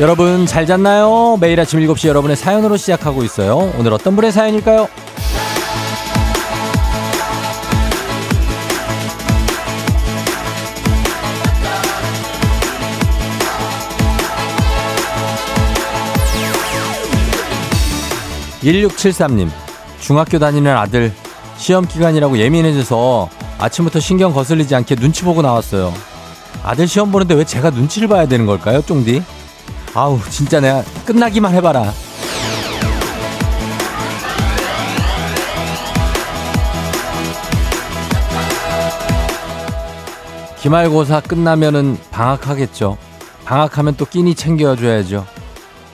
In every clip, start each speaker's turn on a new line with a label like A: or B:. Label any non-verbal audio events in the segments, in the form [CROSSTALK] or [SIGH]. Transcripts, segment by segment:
A: 여러분 잘 잤나요? 매일 아침 7시 여러분의 사연으로 시작하고 있어요. 오늘 어떤 분의 사연일까요? 1673님, 중학교 다니는 아들, 시험 기간이라고 예민해져서 아침부터 신경 거슬리지 않게 눈치 보고 나왔어요. 아들 시험 보는데 왜 제가 눈치를 봐야 되는 걸까요, 쫑디? 아우, 진짜 내가 끝나기만 해봐라. 기말고사 끝나면은 방학하겠죠. 방학하면 또 끼니 챙겨줘야죠.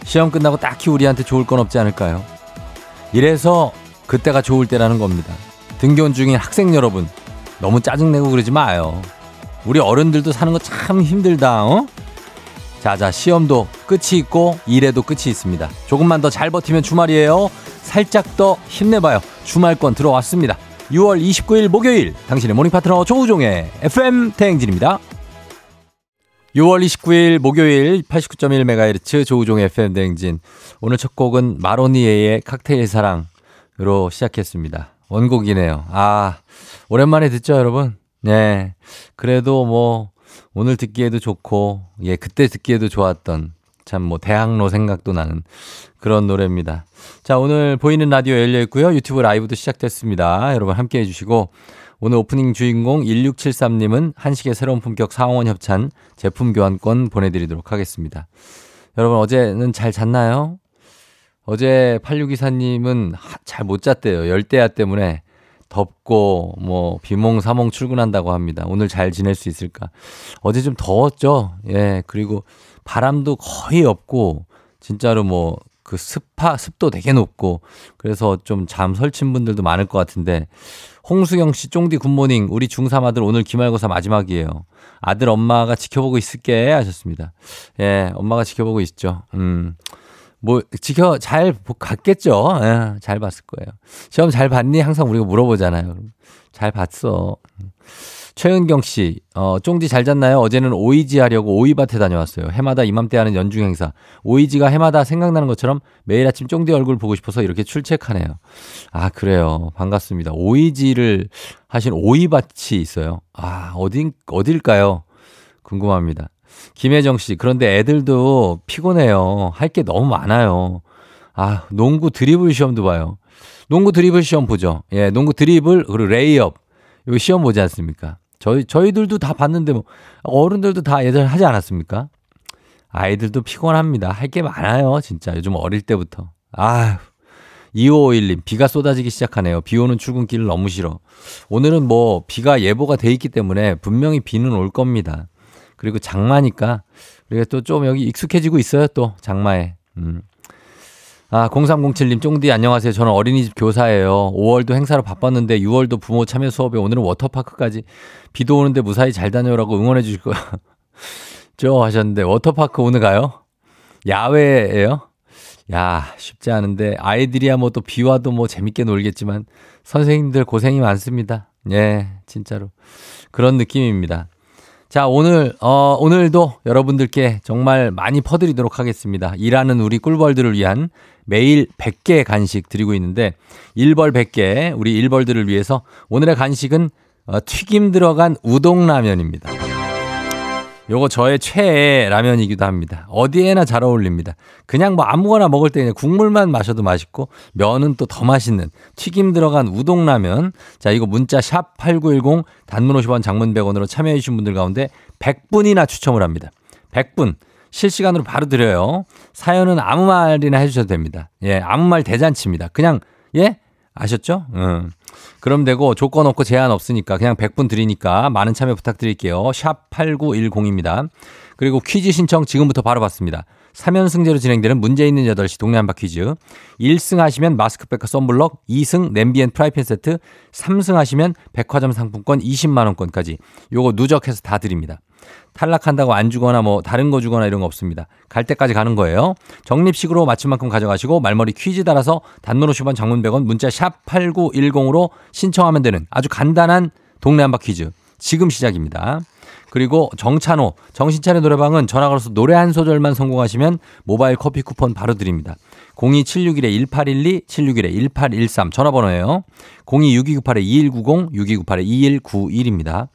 A: 시험 끝나고 딱히 우리한테 좋을 건 없지 않을까요? 이래서 그때가 좋을 때라는 겁니다. 등교원 중인 학생 여러분, 너무 짜증내고 그러지 마요. 우리 어른들도 사는 거 참 힘들다, 어? 자자, 시험도 끝이 있고, 일에도 끝이 있습니다. 조금만 더 잘 버티면 주말이에요. 살짝 더 힘내봐요. 주말권 들어왔습니다. 6월 29일 목요일, 당신의 모닝 파트너 조우종의 FM 대행진입니다. 6월 29일 목요일 89.1MHz 조우종의 FM 대행진. 오늘 첫 곡은 마로니에의 칵테일 사랑으로 시작했습니다. 원곡이네요. 아, 오랜만에 듣죠, 여러분? 네. 그래도 뭐, 오늘 듣기에도 좋고, 예, 그때 듣기에도 좋았던, 참 뭐, 대학로 생각도 나는 그런 노래입니다. 자, 오늘 보이는 라디오 열려 있고요. 유튜브 라이브도 시작됐습니다. 여러분 함께 해주시고, 오늘 오프닝 주인공 1673님은 한식의 새로운 품격 상원 협찬 제품 교환권 보내드리도록 하겠습니다. 여러분 어제는 잘 잤나요? 어제 8624님은 잘 못 잤대요. 열대야 때문에 덥고 뭐 비몽사몽 출근한다고 합니다. 오늘 잘 지낼 수 있을까? 어제 좀 더웠죠. 예. 그리고 바람도 거의 없고 진짜로 뭐 그 습하 습도 되게 높고 그래서 좀 잠 설친 분들도 많을 것 같은데 홍수경 씨 쫑디 굿모닝 우리 중3 아들 오늘 기말고사 마지막이에요. 아들 엄마가 지켜보고 있을게 하셨습니다. 예, 엄마가 지켜보고 있죠. 음. 뭐 지켜 잘 갔겠죠. 예, 잘 봤을 거예요. 시험 잘 봤니? 항상 우리가 물어보잖아요. 잘 봤어. 최은경 씨, 어, 쫑디 잘 잤나요? 어제는 오이지 하려고 오이밭에 다녀왔어요. 해마다 이맘때 하는 연중 행사. 오이지가 해마다 생각나는 것처럼 매일 아침 쫑디 얼굴 보고 싶어서 이렇게 출첵하네요. 아, 그래요. 반갑습니다. 오이지를 하신 오이밭이 있어요. 아, 어딘, 어딜까요? 궁금합니다. 김혜정 씨, 그런데 애들도 피곤해요. 할 게 너무 많아요. 아, 농구 드리블 시험도 봐요. 농구 드리블 시험 보죠. 예, 농구 드리블, 그리고 레이업. 이거 시험 보지 않습니까? 저희, 저희들도 다 봤는데 뭐, 어른들도 다 예전에 하지 않았습니까? 아이들도 피곤합니다. 할 게 많아요. 진짜. 요즘 어릴 때부터. 아휴. 2551님, 비가 쏟아지기 시작하네요. 비 오는 출근길을 너무 싫어. 오늘은 뭐, 비가 예보가 돼 있기 때문에 분명히 비는 올 겁니다. 그리고 장마니까, 우리가 또 좀 여기 익숙해지고 있어요. 또, 장마에. 음. 아, 0307님, 쫑디 안녕하세요. 저는 어린이집 교사예요. 5월도 행사로 바빴는데 6월도 부모 참여 수업에 오늘은 워터파크까지 비도 오는데 무사히 잘 다녀오라고 응원해 주실 거야. [LAUGHS] 저 하셨는데 워터파크 오늘 가요? 야외예요? 야, 쉽지 않은데 아이들이야 뭐 또 비와도 뭐 재밌게 놀겠지만 선생님들 고생이 많습니다. 예, 진짜로. 그런 느낌입니다. 자, 오늘, 어, 오늘도 여러분들께 정말 많이 퍼드리도록 하겠습니다. 일하는 우리 꿀벌들을 위한 매일 100개 간식 드리고 있는데, 1벌 100개, 우리 1벌들을 위해서 오늘의 간식은 어, 튀김 들어간 우동라면입니다. 요거 저의 최애 라면이기도 합니다. 어디에나 잘 어울립니다. 그냥 뭐 아무거나 먹을 때 그냥 국물만 마셔도 맛있고 면은 또 더 맛있는 튀김 들어간 우동라면. 자, 이거 문자 샵 8910 단문 50원 장문 100원으로 참여해 주신 분들 가운데 100분이나 추첨을 합니다. 100분. 실시간으로 바로 드려요. 사연은 아무 말이나 해 주셔도 됩니다. 예, 아무 말 대잔치입니다. 그냥, 예? 아셨죠? 음. 그럼 되고 조건 없고 제한 없으니까 그냥 100분 드리니까 많은 참여 부탁드릴게요. 샵 8910입니다. 그리고 퀴즈 신청 지금부터 바로 받습니다. 3연승제로 진행되는 문제 있는 8시 동네 한바 퀴즈. 1승 하시면 마스크팩과 썬블럭, 2승 냄비 and 프라이팬 세트, 3승 하시면 백화점 상품권 20만원권까지 요거 누적해서 다 드립니다. 탈락한다고 안 주거나 뭐 다른 거 주거나 이런 거 없습니다. 갈 때까지 가는 거예요. 적립식으로 맞힌 만큼 가져가시고 말머리 퀴즈 따라서 단문 50원 장문 100원 문자 샵 8910으로 신청하면 되는 아주 간단한 동네 한바 퀴즈. 지금 시작입니다. 그리고 정찬호, 정신차려 노래방은 전화 걸어서 노래 한 소절만 성공하시면 모바일 커피 쿠폰 바로 드립니다. 02761-1812, 761-1813 전화번호예요. 026298-2190, 6298-2191입니다.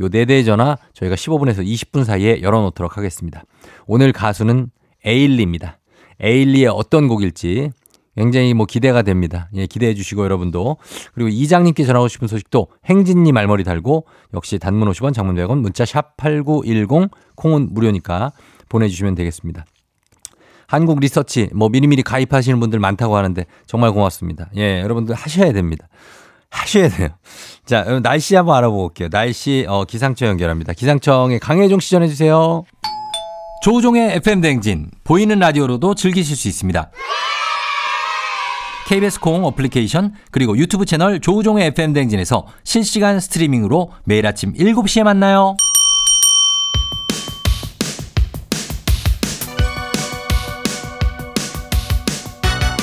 A: 요 네 대의 전화 저희가 15분에서 20분 사이에 열어놓도록 하겠습니다. 오늘 가수는 에일리입니다. 에일리의 어떤 곡일지 굉장히 뭐 기대가 됩니다. 예, 기대해 주시고 여러분도. 그리고 이장님께 전하고 싶은 소식도 행진님 말머리 달고 역시 단문 50원 장문 100원 문자 샵 8910 콩은 무료니까 보내주시면 되겠습니다. 한국 리서치 뭐 미리미리 가입하시는 분들 많다고 하는데 정말 고맙습니다. 예, 여러분들 하셔야 됩니다. 하셔야 돼요. [LAUGHS] 자, 날씨 한번 알아보고 올게요. 날씨 어, 기상청 연결합니다. 기상청에 강혜종 씨 전해 주세요. 조종의 FM 댕진 보이는 라디오로도 즐기실 수 있습니다. KBS 콩 어플리케이션 그리고 유튜브 채널 조우종의 FM 대행진에서 실시간 스트리밍으로 매일 아침 7시에 만나요.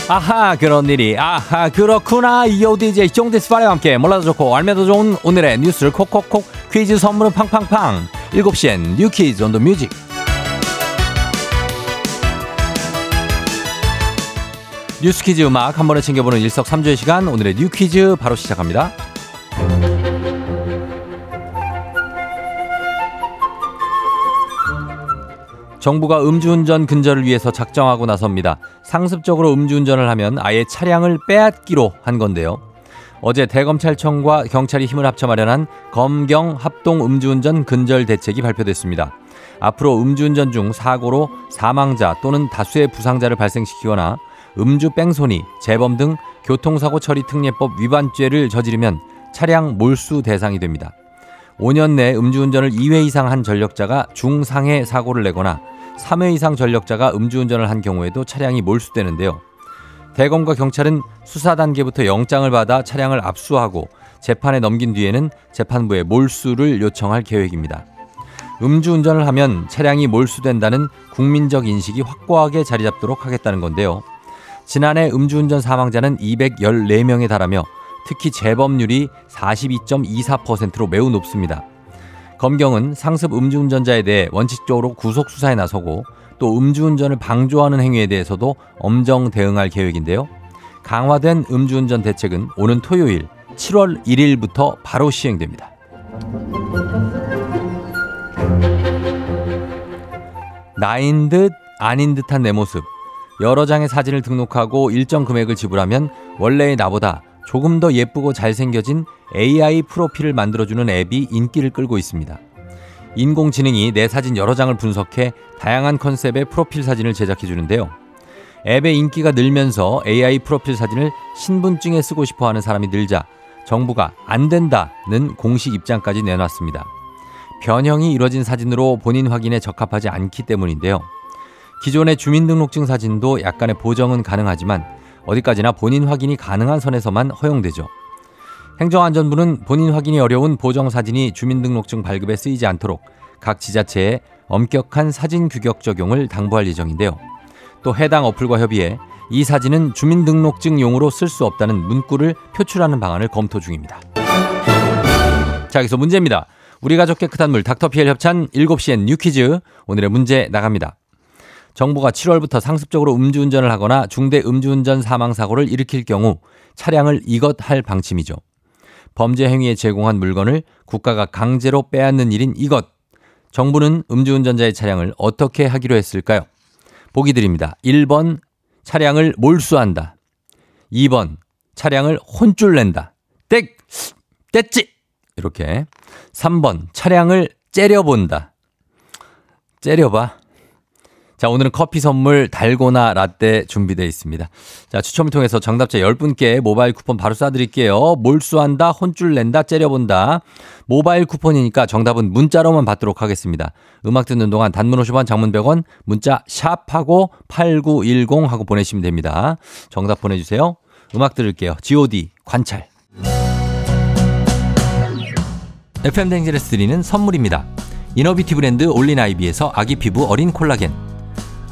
A: 아하 그런 일이. 아하 그렇구나. 이오 DJ 쫑디스파레와 함께 몰라도 좋고 알면도 좋은 오늘의 뉴스를 콕콕콕 퀴즈 선물은 팡팡팡. 7시엔 뉴퀴즈 on the music. 뉴스 퀴즈 음악 한 번에 챙겨보는 일석삼조의 시간. 오늘의 뉴 퀴즈 바로 시작합니다. 정부가 음주운전 근절을 위해서 작정하고 나섭니다. 상습적으로 음주운전을 하면 아예 차량을 빼앗기로 한 건데요. 어제 대검찰청과 경찰이 힘을 합쳐 마련한 검경 합동 음주운전 근절 대책이 발표됐습니다. 앞으로 음주운전 중 사고로 사망자 또는 다수의 부상자를 발생시키거나 음주 뺑소니, 재범 등 교통사고 처리 특례법 위반죄를 저지르면 차량 몰수 대상이 됩니다. 5년 내 음주운전을 2회 이상 한 전력자가 중상해 사고를 내거나 3회 이상 전력자가 음주운전을 한 경우에도 차량이 몰수되는데요. 대검과 경찰은 수사 단계부터 영장을 받아 차량을 압수하고 재판에 넘긴 뒤에는 재판부에 몰수를 요청할 계획입니다. 음주운전을 하면 차량이 몰수된다는 국민적 인식이 확고하게 자리 잡도록 하겠다는 건데요. 지난해 음주운전 사망자는 214명에 달하며 특히 재범률이 42.24%로 매우 높습니다. 검경은 상습 음주운전자에 대해 원칙적으로 구속 수사에 나서고 또 음주운전을 방조하는 행위에 대해서도 엄정 대응할 계획인데요. 강화된 음주운전 대책은 오는 토요일 7월 1일부터 바로 시행됩니다. 나인 듯 아닌 듯한 내 모습. 여러 장의 사진을 등록하고 일정 금액을 지불하면 원래의 나보다 조금 더 예쁘고 잘생겨진 AI 프로필을 만들어주는 앱이 인기를 끌고 있습니다. 인공지능이 내 사진 여러 장을 분석해 다양한 컨셉의 프로필 사진을 제작해 주는데요. 앱의 인기가 늘면서 AI 프로필 사진을 신분증에 쓰고 싶어 하는 사람이 늘자 정부가 안 된다는 공식 입장까지 내놨습니다. 변형이 이뤄진 사진으로 본인 확인에 적합하지 않기 때문인데요. 기존의 주민등록증 사진도 약간의 보정은 가능하지만 어디까지나 본인 확인이 가능한 선에서만 허용되죠. 행정안전부는 본인 확인이 어려운 보정 사진이 주민등록증 발급에 쓰이지 않도록 각 지자체에 엄격한 사진 규격 적용을 당부할 예정인데요. 또 해당 어플과 협의해 이 사진은 주민등록증용으로 쓸 수 없다는 문구를 표출하는 방안을 검토 중입니다. 자, 여기서 문제입니다. 우리 가족 깨끗한 물 닥터피엘 협찬 7시엔 뉴퀴즈 오늘의 문제 나갑니다. 정부가 7월부터 상습적으로 음주운전을 하거나 중대 음주운전 사망 사고를 일으킬 경우 차량을 이것할 방침이죠. 범죄 행위에 제공한 물건을 국가가 강제로 빼앗는 일인 이것. 정부는 음주운전자의 차량을 어떻게 하기로 했을까요? 보기 드립니다. 1번 차량을 몰수한다. 2번 차량을 혼쭐 낸다. 땡! 뗐지! 이렇게. 3번 차량을 째려본다. 째려봐. 자, 오늘은 커피 선물 달고나 라떼 준비되어 있습니다. 자, 추첨을 통해서 정답자 10분께 모바일 쿠폰 바로 쏴드릴게요. 몰수한다, 혼쭐 낸다, 째려본다. 모바일 쿠폰이니까 정답은 문자로만 받도록 하겠습니다. 음악 듣는 동안 단문 50원, 장문 100원, 문자 샵하고 8910 하고 보내시면 됩니다. 정답 보내주세요. 음악 들을게요. god, 관찰. FM 대행진에서 드리는 선물입니다. 이너비티 브랜드 올린아이비에서 아기 피부 어린 콜라겐.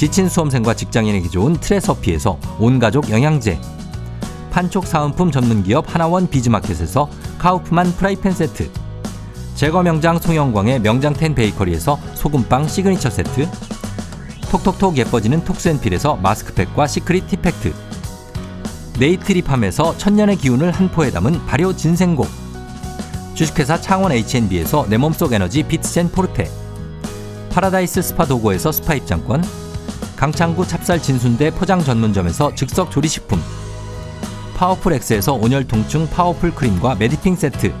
A: 지친 수험생과 직장인에게 좋은 트레서피에서 온가족 영양제. 판촉 사은품 전문기업 하나원 비즈마켓에서 카우프만 프라이팬 세트. 제거 명장 송영광의 명장텐 베이커리에서 소금빵 시그니처 세트. 톡톡톡 예뻐지는 톡스앤필에서 마스크팩과 시크릿 티팩트. 네이트리팜에서 천년의 기운을 한 포에 담은 발효 진생곡. 주식회사 창원 H&B에서 내 몸속 에너지 비트젠 포르테. 파라다이스 스파 도고에서 스파 입장권 강창구 찹쌀 진순대 포장 전문점에서 즉석 조리식품 파워풀 엑스에서 온열 통증 파워풀 크림과 메디핑 세트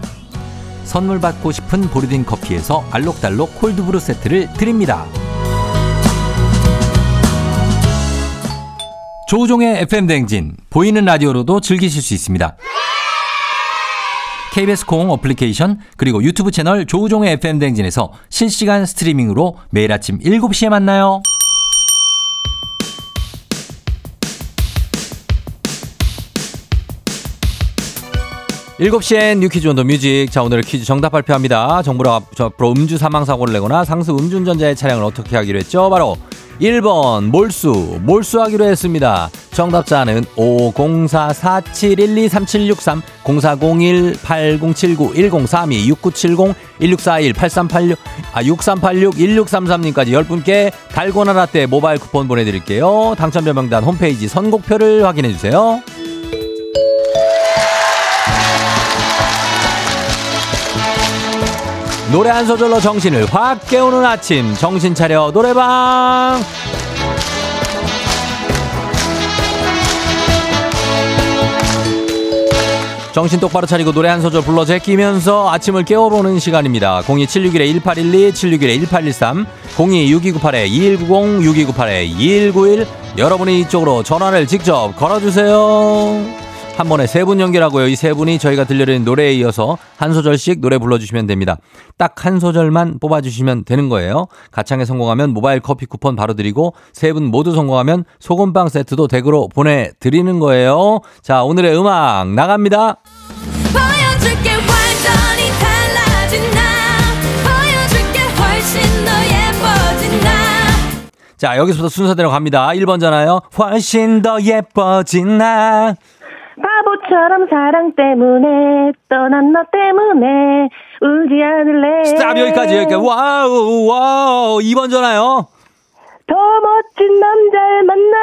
A: 선물 받고 싶은 보리딘 커피에서 알록달록 콜드브루 세트를 드립니다. 조우종의 FM 대행진 보이는 라디오로도 즐기실 수 있습니다. KBS 콩 어플리케이션 그리고 유튜브 채널 조우종의 FM 대행진에서 실시간 스트리밍으로 매일 아침 7시에 만나요. 7시엔 뉴퀴즈 on the music. 자, 오늘 퀴즈 정답 발표합니다. 정부로 앞으로 음주 사망 사고를 내거나 상습 음주운전자의 차량을 어떻게 하기로 했죠? 바로 1번 몰수. 몰수하기로 했습니다. 정답자는 504471237663 0401-8079-1032-6970-1641-8386 아 6386-1633님까지 10분께 달고나 라떼 모바일 쿠폰 보내드릴게요. 당첨자 명단 홈페이지 선곡표를 확인해주세요. 노래 한 소절로 정신을 확 깨우는 아침 정신 차려 노래방 정신 똑바로 차리고 노래 한 소절 불러 제끼면서 아침을 깨워보는 시간입니다. 02761-1812, 761-1813, 026298-2190, 6298-2191 여러분이 이쪽으로 전화를 직접 걸어주세요. 한 번에 세 분 연결하고요. 이 세 분이 저희가 들려드린 노래에 이어서 한 소절씩 노래 불러주시면 됩니다. 딱 한 소절만 뽑아주시면 되는 거예요. 가창에 성공하면 모바일 커피 쿠폰 바로 드리고 세 분 모두 성공하면 소금빵 세트도 댁으로 보내드리는 거예요. 자, 오늘의 음악 나갑니다. 자, 여기서부터 순서대로 갑니다. 1번잖아요. 훨씬 더 예뻐진 나.
B: 바보처럼 사랑 때문에 떠난 너 때문에 울지 않을래.
A: 스탑 여기까지 여기까지 와우 와우 2번 전화요.
B: 더 멋진 남자를 만나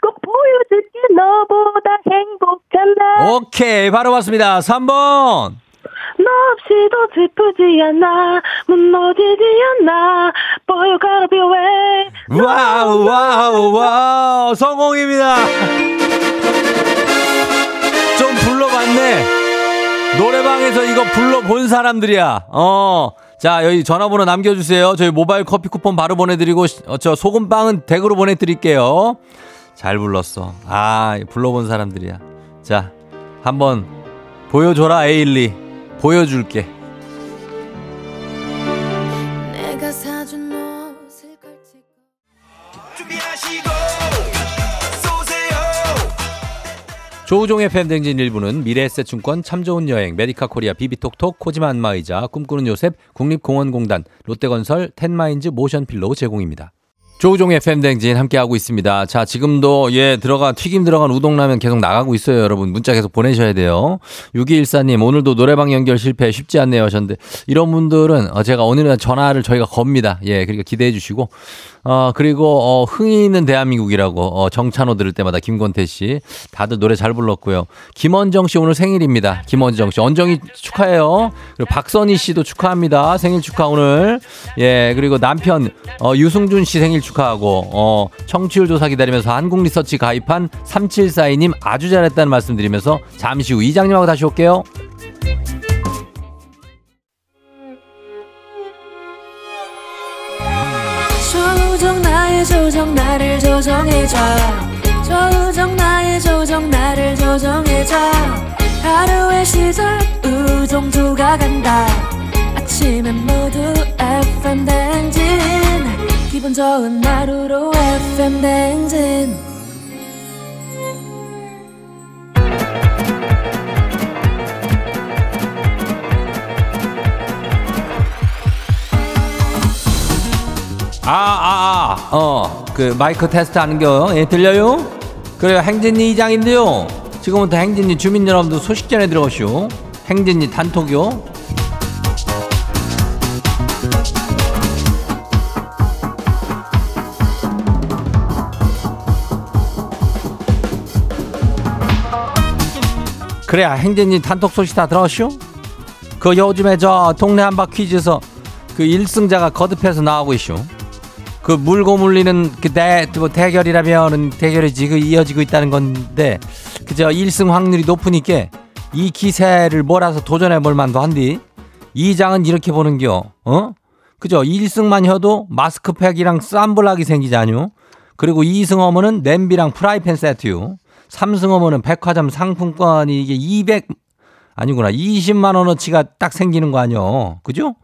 B: 꼭 보여줄게 너보다 행복한 나.
A: 오케이 바로 왔습니다. 3번.
B: 너 없이도 슬프지 않아 무너지지 않아 Boy you gotta be aware
A: 와우 와우 와우 성공입니다. 좀 불러봤네. 노래방에서 이거 불러본 사람들이야. 어. 자, 여기 전화번호 남겨주세요. 저희 모바일 커피 쿠폰 바로 보내드리고, 어, 저 소금빵은 댁으로 보내드릴게요. 잘 불렀어. 아, 불러본 사람들이야. 자, 한번 보여줘라, 에일리. 보여줄게. 조우종의 FM 대행진 일부는 미래에셋증권 참 좋은 여행 메디카 코리아 비비톡톡 코지마 안마의자 꿈꾸는 요셉 국립공원공단 롯데건설 텐마인즈 모션필로 제공입니다. 조우종의 FM 대행진 함께하고 있습니다. 자, 지금도 예, 들어간, 튀김 들어간 우동라면 계속 나가고 있어요, 여러분. 문자 계속 보내셔야 돼요. 6214님, 오늘도 노래방 연결 실패 쉽지 않네요 하셨는데, 이런 분들은 어, 제가 오늘은 전화를 저희가 겁니다. 예, 그러니까 기대해 주시고, 어, 그리고, 어, 흥이 있는 대한민국이라고, 어, 정찬호 들을 때마다 김건태 씨. 다들 노래 잘 불렀고요. 김원정 씨 오늘 생일입니다. 김원정 씨. 언정이 축하해요. 그리고 박선희 씨도 축하합니다. 생일 축하 오늘. 예, 그리고 남편, 어, 유승준 씨 생일 축하하고, 어, 청취율 조사 기다리면서 한국 리서치 가입한 3742님 아주 잘했다는 말씀 드리면서 잠시 후 이장님하고 다시 올게요.
C: 나의 조정 나를 조정해줘. 조정 나의 조정 나를 조정해줘. 하루의 시절 우정조가 간다. 아침엔 모두 FM 댕진. 기분 좋은 하루로 FM 댕진
A: 아, 아, 아, 어, 그 마이크 테스트 하는겨. 예, 들려요? 그래요, 행진이 이장인데요. 지금부터 행진이 주민 여러분들 소식 전해 들어오시오. 행진이 단톡요. 그래야 행진이 단톡 소식 다 들었쇼? 그 요즘에 저 동네 한바 퀴즈에서 그 1승자가 거듭해서 나오고 있쇼. 그 물고 물리는 그 대 뭐 대결이라면은 대결이지. 그 이어지고 있다는 건데 그저 1승 확률이 높으니까 이 기세를 몰아서 도전해 볼 만도 한디. 이장은 이렇게 보는겨. 어? 그죠 1승만 해도 마스크팩이랑 쌈블락이 생기자뇨. 그리고 2승 어머는 냄비랑 프라이팬 세트요. 3승 어머는 백화점 상품권이 이게 200 아니구나. 20만 원어치가 딱 생기는 거 아니요. 그죠?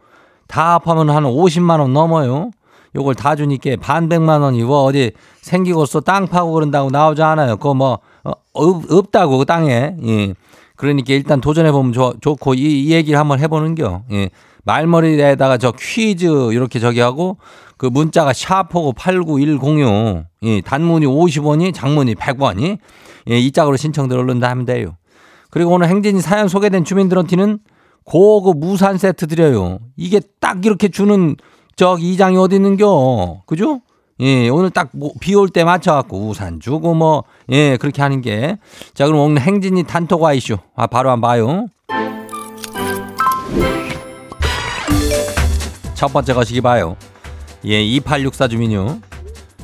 A: 다 합하면 한 50만 원 넘어요 요걸 다 주니까 반백만 원이 뭐 어디 생기고서 땅 파고 그런다고 나오지 않아요. 그거 뭐 어, 없, 없다고 그 땅에. 예. 그러니까 일단 도전해 보면 좋고 이, 이 얘기를 한번 해보는겨. 예. 말머리에다가 저 퀴즈 이렇게 저기 하고 그 문자가 샤프고 89106. 예. 단문이 50원이 장문이 100원이 예. 이 짝으로 신청들 얼른다 하면 돼요. 그리고 오늘 행진이 사연 소개된 주민들한테는 고급 우산 세트 드려요. 이게 딱 이렇게 주는 저기 이장이 어디 있는겨? 그죠? 예, 오늘 딱 비 올 때 맞춰갖고 우산 주고 뭐, 예, 그렇게 하는 게. 자, 그럼 오늘 행진이 단톡 와 이슈. 아, 바로 한번 봐요. 첫 번째 거시기 봐요. 예, 2864 주민요.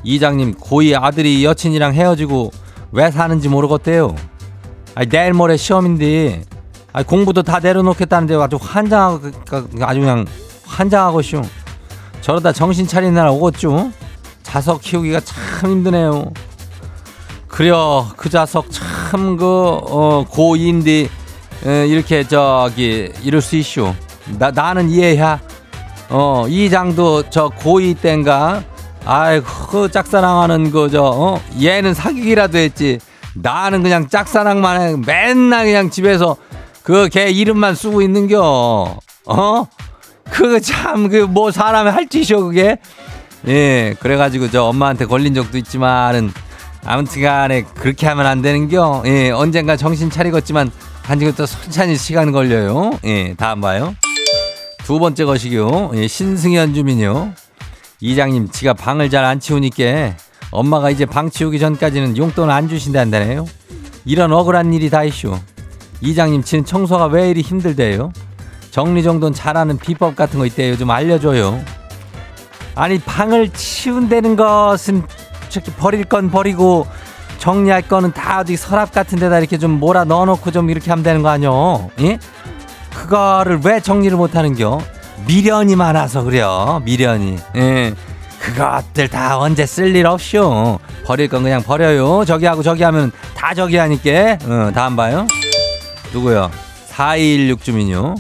A: 이장님, 고이 아들이 여친이랑 헤어지고 왜 사는지 모르겠대요. 아 내일 모레 시험인데, 아 공부도 다 내려놓겠다는데 아주 환장하고, 아주 그냥 환장하고 쇼. 저러다 정신 차리는 날 오겠죠? 자석 키우기가 참 힘드네요. 그려 그 자석 참 그 어, 고인디 이렇게 저기 이럴 수 있쇼. 나 나는 이해야. 어 이장도 저 고이 땐가 아이고 그 짝사랑하는 그저 어? 얘는 사귀기라도 했지. 나는 그냥 짝사랑만 해. 맨날 그냥 집에서 그 걔 이름만 쓰고 있는겨. 어? 그거 참 그 뭐 사람이 할 짓이요 그게? 예 그래가지고 저 엄마한테 걸린 적도 있지만은 아무튼간에 그렇게 하면 안 되는겨. 예 언젠가 정신 차리겠지만 한지부터 천천히 시간 걸려요. 예 다음 봐요. 두 번째 것이요. 예, 신승현 주민요. 이장님 지가 방을 잘 안 치우니까 엄마가 이제 방 치우기 전까지는 용돈 안 주신다는데요. 이런 억울한 일이 다 있쇼 이장님 지금 청소가 왜 이리 힘들대요 정리정돈 잘하는 비법 같은 거 있대요. 좀 알려줘요. 아니 방을 치운다는 것은 버릴 건 버리고 정리할 거는 다 어디 서랍 같은 데다 이렇게 좀 몰아 넣어놓고 좀 이렇게 하면 되는 거 아니요? 예? 그거를 왜 정리를 못하는겨? 미련이 많아서 그래요. 미련이. 예. 그것들 다 언제 쓸 일 없쇼. 버릴 건 그냥 버려요. 저기 하고 저기 하면 다 저기 하니까. 어, 다음 봐요. 누구요? 4216 주민요.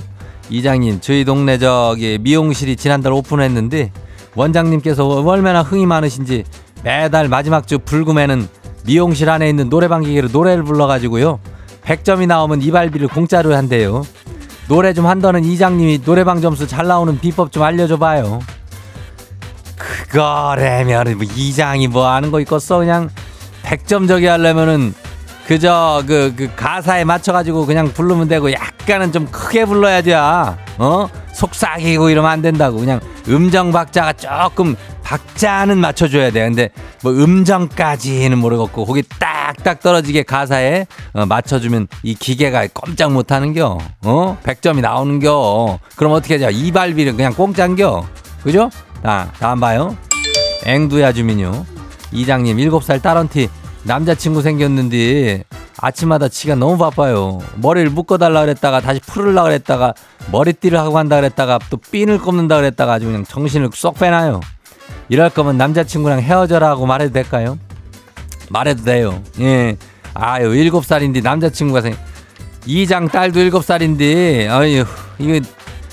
A: 이장님, 저희 동네 저기 미용실이 지난달 오픈했는데 원장님께서 얼마나 흥이 많으신지 매달 마지막 주 불금에는 미용실 안에 있는 노래방 기계로 노래를 불러가지고요. 100점이 나오면 이발비를 공짜로 한대요. 노래 좀 한다는 이장님이 노래방 점수 잘 나오는 비법 좀 알려줘봐요. 그거래면 뭐 이장이 뭐 아는 거 있겠어 그냥 100점 저기 하려면은 그저 그, 그 가사에 맞춰가지고 그냥 부르면 되고 약간은 좀 크게 불러야 돼. 어? 속삭이고 이러면 안 된다고. 그냥 음정 박자가 조금 박자는 맞춰줘야 돼. 근데 뭐 음정까지는 모르겠고 거기 딱딱 떨어지게 가사에 어, 맞춰주면 이 기계가 꼼짝 못하는겨. 어? 100점이 나오는겨. 그럼 어떻게 하자? 이발비를 그냥 공짜인겨. 그죠? 자, 다음 봐요. 앵두야 주민요. 이장님 7살 딸언티 남자친구 생겼는데 아침마다 지가 너무 바빠요. 머리를 묶어달라 그랬다가 다시 풀으려 그랬다가 머리띠를 하고 간다 그랬다가 또 핀을 꼽는다 그랬다가 아주 그냥 정신을 쏙 빼놔요. 이럴 거면 남자친구랑 헤어져라고 말해도 될까요? 말해도 돼요. 예. 아유, 일곱 살인데 남자친구가 생, 이장 딸도 일곱 살인데, 아유, 이거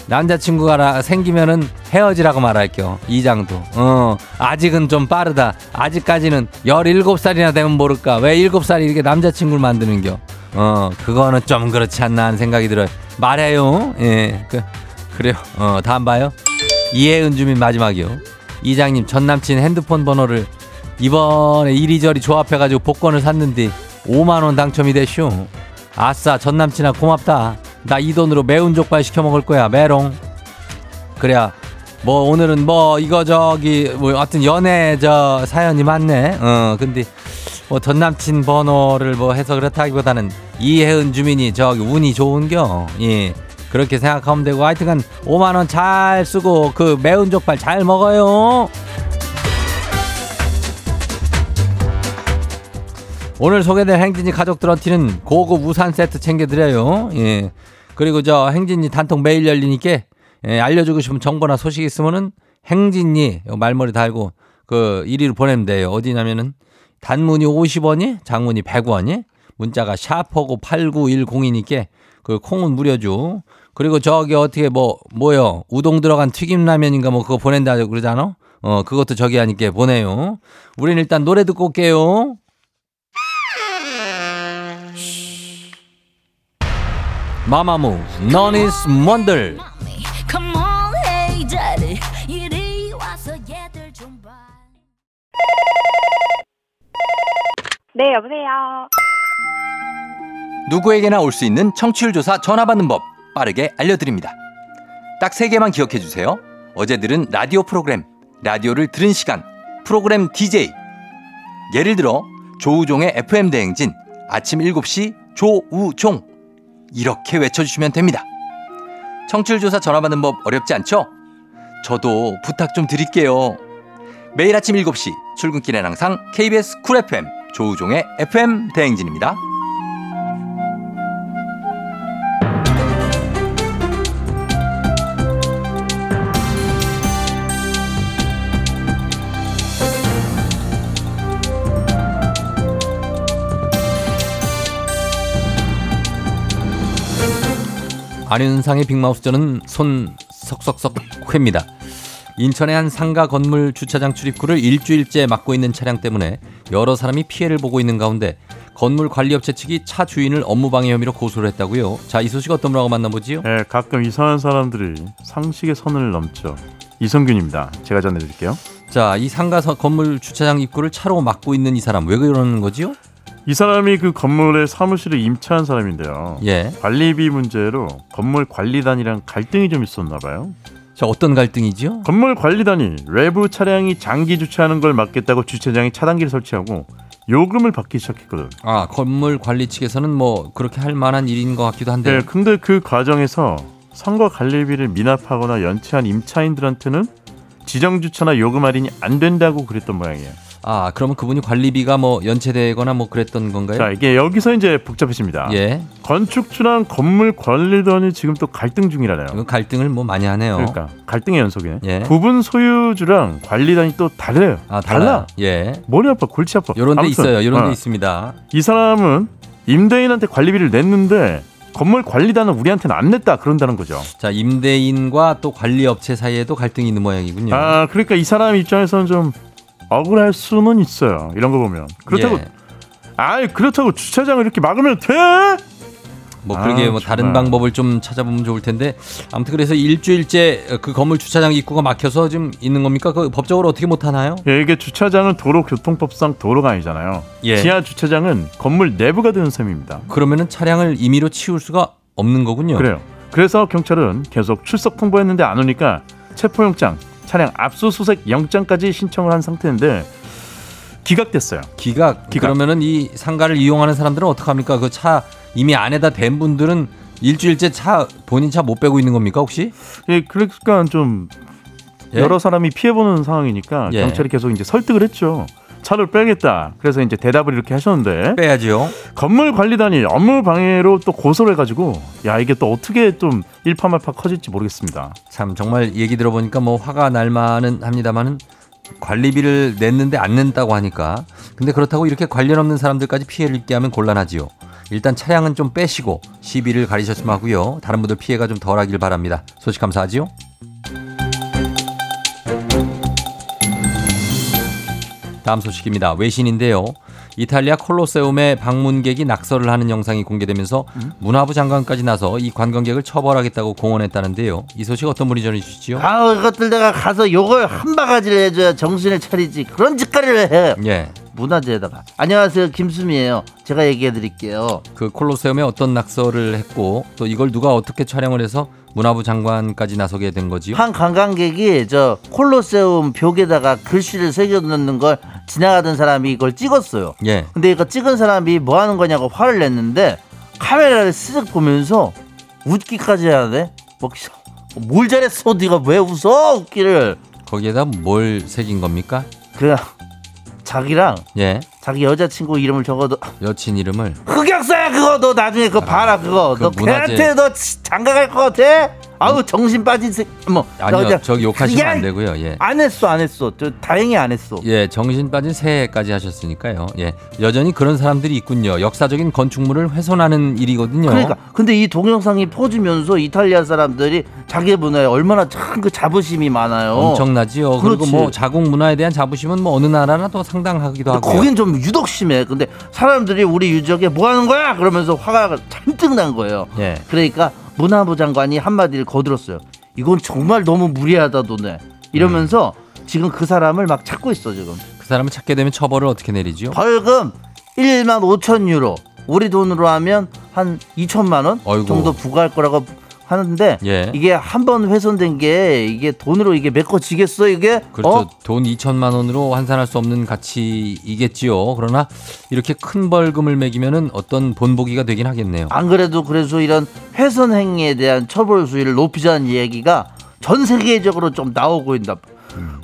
A: 남자친구가 라- 생기면은 헤어지라고 말할게요. 이장도. 어, 아직은 좀 빠르다. 아직까지는 17살이나 되면 모를까. 왜 7살이 이렇게 남자친구를 만드는겨? 어, 그거는 좀 그렇지 않나 하는 생각이 들어요. 말해요. 예. 그, 그래요. 어, 다음 봐요. 이해은 주민 마지막이요. 이장님 전 남친 핸드폰 번호를 이번에 이리저리 조합해가지고 복권을 샀는데 5만 원 당첨이 됐쇼. 아싸 전 남친아 고맙다. 나 이 돈으로 매운 족발 시켜 먹을 거야 메롱. 그래야 뭐 오늘은 뭐 이거 저기 뭐 하여튼 연애 저 사연이 많네. 어 근데 뭐 전 남친 번호를 뭐 해서 그렇다기보다는 이혜은 주민이 저기 운이 좋은겨. 예. 그렇게 생각하면 되고 하여튼간 5만 원 잘 쓰고 그 매운 족발 잘 먹어요. 오늘 소개될 행진이 가족들한테는 고급 우산 세트 챙겨드려요. 예. 그리고 저 행진이 단통 매일 열리니까 예, 알려주고 싶은 정보나 소식 있으면은 행진이 요 말머리 달고 그 1위로 보내면 돼요. 어디냐면은 단문이 50원이, 장문이 100원이, 문자가 샤퍼고 8910이니까 그 콩은 무료죠. 그리고 저기 어떻게 뭐 뭐요? 우동 들어간 튀김라면인가 뭐 그거 보낸다 그러잖아. 어, 그것도 저기 하니까 보내요. 우린 일단 노래 듣고 올게요. 마마무, 너니스 먼들.
B: 네, 여보세요.
A: 누구에게나 올 수 있는 청취율 조사 전화 받는 법 빠르게 알려드립니다. 딱 세 개만 기억해 주세요. 어제 들은 라디오 프로그램, 라디오를 들은 시간, 프로그램 DJ. 예를 들어 조우종의 FM 대행진 아침 7시 조우종 이렇게 외쳐주시면 됩니다. 청취율 조사 전화 받는 법 어렵지 않죠? 저도 부탁 좀 드릴게요. 매일 아침 7시 출근길엔 항상 KBS 쿨 FM 조우종의 FM 대행진입니다. 안윤상의 빅마우스 저는 손 석석석 회입니다. 인천의 한 상가 건물 주차장 출입구를 일주일째 막고 있는 차량 때문에 여러 사람이 피해를 보고 있는 가운데 건물 관리업체 측이 차 주인을 업무방해 혐의로 고소를 했다고요. 자, 이 소식 어떤 분하고 만나보지요?
D: 예, 가끔 이상한 사람들이 상식의 선을 넘죠. 이성균입니다. 제가 전해드릴게요.
A: 자, 이 상가 서- 건물 주차장 입구를 차로 막고 있는 이 사람 왜 그러는 거지요?
D: 이 사람이 그 건물의 사무실을 임차한 사람인데요.
A: 예.
D: 관리비 문제로 건물 관리단이랑 갈등이 좀 있었나 봐요.
A: 자, 어떤 갈등이지요?
D: 건물 관리단이 외부 차량이 장기 주차하는 걸 막겠다고 주차장에 차단기를 설치하고 요금을 받기 시작했거든.
A: 아, 건물 관리 측에서는 뭐 그렇게 할 만한 일인 것 같기도 한데.
D: 네, 근데 그 과정에서 선거 관리비를 미납하거나 연체한 임차인들한테는 지정 주차나 요금 할인이 안 된다고 그랬던 모양이에요.
A: 아, 그러면 그분이 관리비가 뭐 연체되거나 뭐 그랬던 건가요?
D: 자, 이게 여기서 이제 복잡해집니다.
A: 예.
D: 건축주랑 건물 관리단이 지금 또 갈등 중이라네요.
A: 이거 갈등을 뭐 많이 하네요.
D: 그러니까 갈등의 연속이네.
A: 예.
D: 부분 소유주랑 관리단이 또 다르요.
A: 아,
D: 달라.
A: 달라. 예.
D: 머리 아파, 골치 아파.
A: 요런 데
D: 아무튼,
A: 있어요. 요런 데
D: 어.
A: 있습니다.
D: 이 사람은 임대인한테 관리비를 냈는데 건물 관리단은 우리한테는 안 냈다 그런다는 거죠.
A: 자, 임대인과 또 관리업체 사이에도 갈등이 있는 모양이군요.
D: 아, 그러니까 이 사람 입장에서는 좀 억울할 수는 있어요. 이런 거 보면. 그렇다고
A: 예.
D: 아이 그렇다고 주차장을 이렇게 막으면 돼?
A: 뭐
D: 아,
A: 그러게 뭐 다른
D: 정말.
A: 방법을 좀 찾아보면 좋을 텐데 아무튼 그래서 일주일째 그 건물 주차장 입구가 막혀서 좀 있는 겁니까? 그 법적으로 어떻게 못 하나요?
D: 예, 이게 주차장은 도로교통법상 도로가 아니잖아요.
A: 예.
D: 지하 주차장은 건물 내부가 되는 셈입니다.
A: 그러면은 차량을 임의로 치울 수가 없는 거군요.
D: 그래요. 그래서 경찰은 계속 출석 통보했는데 안 오니까 체포영장, 차량 압수수색 영장까지 신청을 한 상태인데 기각됐어요.
A: 기각.
D: 기각.
A: 그러면은 이 상가를 이용하는 사람들은 어떡합니까? 그 차 이미 안에다 댄 분들은 일주일째 차 본인 차 못 빼고 있는 겁니까 혹시?
D: 예, 그러니까 좀
A: 예?
D: 여러 사람이 피해보는 상황이니까
A: 예.
D: 경찰이 계속 이제 설득을 했죠. 차를 빼겠다. 그래서 이제 대답을 이렇게 하셨는데
A: 빼야지요.
D: 건물 관리단이 업무 방해로 또 고소를 해가지고 야 이게 또 어떻게 좀 일파만파 커질지 모르겠습니다.
A: 참 정말 얘기 들어보니까 뭐 화가 날 만은 합니다만은 관리비를 냈는데 안 낸다고 하니까 근데 그렇다고 이렇게 관련 없는 사람들까지 피해를 입게 하면 곤란하지요. 일단 차량은 좀 빼시고 시비를 가리셨으면 하고요. 다른 분들 피해가 좀 덜하길 바랍니다. 소식 감사하지요. 다음 소식입니다. 외신인데요. 이탈리아 콜로세움에 방문객이 낙서를 하는 영상이 공개되면서 문화부 장관까지 나서 이 관광객을 처벌하겠다고 공언했다는데요. 이 소식 어떤 분이 전해주시지요?
E: 아우 이것들 내가 가서 요걸 한 바가지를 해줘야 정신을 차리지 그런 짓거리를 해
A: 예.
E: 문화재에다 가 안녕하세요. 김수미예요. 제가 얘기해 드릴게요.
A: 그 콜로세움에 어떤 낙서를 했고 또 이걸 누가 어떻게 촬영을 해서 문화부 장관까지 나서게 된 거지요?
E: 한 관광객이 저 콜로세움 벽에다가 글씨를 새겨놓는 걸 지나가던 사람이 이걸 찍었어요.
A: 예.
E: 근데 이거 찍은 사람이 뭐 하는 거냐고 화를 냈는데 카메라를 쓱 보면서 웃기까지 하네 뭐, 뭘 잘했어? 네가 왜 웃어? 웃기를.
A: 거기에다 뭘 새긴 겁니까?
E: 그냥 자기랑
A: 예.
E: 자기 여자친구 이름을 적어도
A: 여친 이름을
E: 흑역사야 그거 너 나중에 그거 봐라 그거 그너
A: 문화재-
E: 걔한테 너 치- 장가 갈 것 같아? 아우 정신 빠진 새 뭐
A: 아니요. 저기 욕하시면 안 되고요. 예.
E: 안 했어 안 했어 저 다행히 안 했어
A: 예, 정신 빠진 새해까지 하셨으니까요. 예. 여전히 그런 사람들이 있군요. 역사적인 건축물을 훼손하는 일이거든요.
E: 그러니까 근데 이 동영상이 퍼지면서 이탈리아 사람들이 자기 문화에 얼마나 참 그 자부심이 많아요
A: 엄청나지요. 그리고
E: 그렇지.
A: 뭐 자국 문화에 대한 자부심은 뭐 어느 나라나 더 상당하기도 하고요.
E: 거긴 좀 유독 심해 근데 사람들이 우리 유적에 뭐 하는 거야 그러면서 화가 잔뜩 난 거예요
A: 예.
E: 그러니까 문화부 장관이 한마디를 거들었어요. 이건 정말 너무 무리하다 도네. 이러면서 지금 그 사람을 막 찾고 있어 지금.
A: 그 사람을 찾게 되면 처벌을 어떻게 내리지요?
E: 벌금 1만 5천 유로. 우리 돈으로 하면 한 2천만 원
A: 어이구.
E: 정도 부과할 거라고 하는데
A: 예.
E: 이게 한 번 훼손된 게 이게 돈으로 이게 메꿔지겠어 이게?
A: 그렇죠.
E: 어?
A: 돈 2천만 원으로 환산할 수 없는 가치이겠지요. 그러나 이렇게 큰 벌금을 매기면은 어떤 본보기가 되긴 하겠네요.
E: 안 그래도 그래서 이런 훼손 행위에 대한 처벌 수위를 높이자는 얘기가 전 세계적으로 좀 나오고 있다.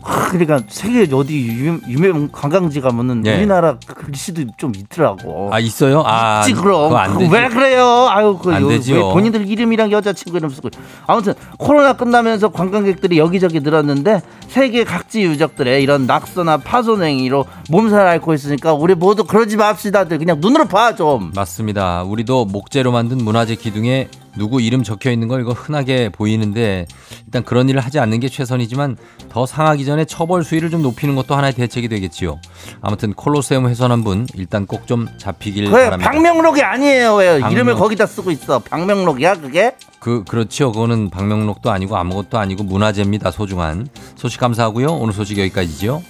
E: 하, 그러니까 세계 어디 유명, 관광지 가면은
A: 예.
E: 우리나라 글씨도 좀 있더라고.
A: 아 있어요? 아
E: 있지 그럼
A: 안 되지.
E: 왜 그래요? 아유
A: 그안
E: 요-. 왜 본인들 이름이랑 여자친구 이름 쓰고 아무튼 코로나 끝나면서 관광객들이 여기저기 늘었는데 세계 각지 유적들의 이런 낙서나 파손 행위로 몸살 앓고 있으니까 우리 모두 그러지 맙시다들 그냥 눈으로 봐 좀.
A: 맞습니다. 우리도 목재로 만든 문화재 기둥에 누구 이름 적혀 있는 걸 이거 흔하게 보이는데 일단 그런 일을 하지 않는 게 최선이지만 더 상하기 전에 처벌 수위를 좀 높이는 것도 하나의 대책이 되겠지요. 아무튼 콜로세움 훼손한 분 일단 꼭 좀 잡히길
E: 그래
A: 바랍니다.
E: 방명록이 아니에요 왜
A: 방명-
E: 이름을 거기다 쓰고 있어 방명록이야 그게?
A: 그 그렇죠. 그거는 방명록도 아니고 아무것도 아니고 문화재입니다. 소중한 소식 감사하고요. 오늘 소식 여기까지죠.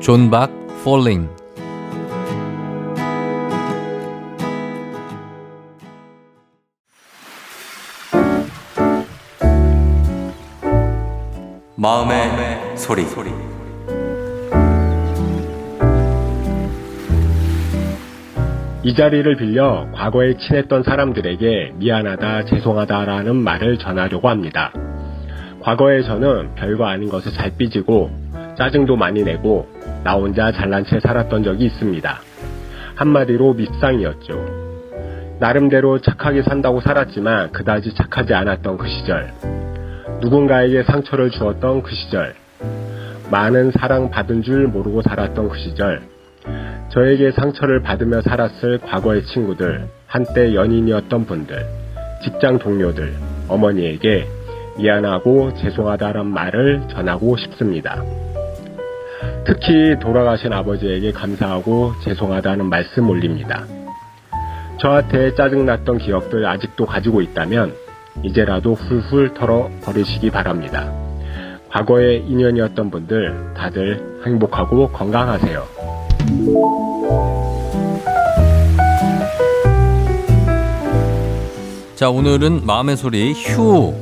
A: 존박 Falling 마음의 소리.
F: 이 자리를 빌려 과거에 친했던 사람들에게 미안하다, 죄송하다라는 말을 전하려고 합니다. 과거에 저는 별거 아닌 것에 잘 삐지고 짜증도 많이 내고 나 혼자 잘난 채 살았던 적이 있습니다. 한마디로 밉상이었죠. 나름대로 착하게 산다고 살았지만 그다지 착하지 않았던 그 시절. 누군가에게 상처를 주었던 그 시절. 많은 사랑 받은 줄 모르고 살았던 그 시절. 저에게 상처를 받으며 살았을 과거의 친구들, 한때 연인이었던 분들, 직장 동료들, 어머니에게 미안하고 죄송하다는 말을 전하고 싶습니다. 특히 돌아가신 아버지에게 감사하고 죄송하다는 말씀 올립니다. 저한테 짜증났던 기억들 아직도 가지고 있다면 이제라도 훌훌 털어 버리시기 바랍니다. 과거의 인연이었던 분들 다들 행복하고 건강하세요.
A: 자, 오늘은 마음의 소리 휴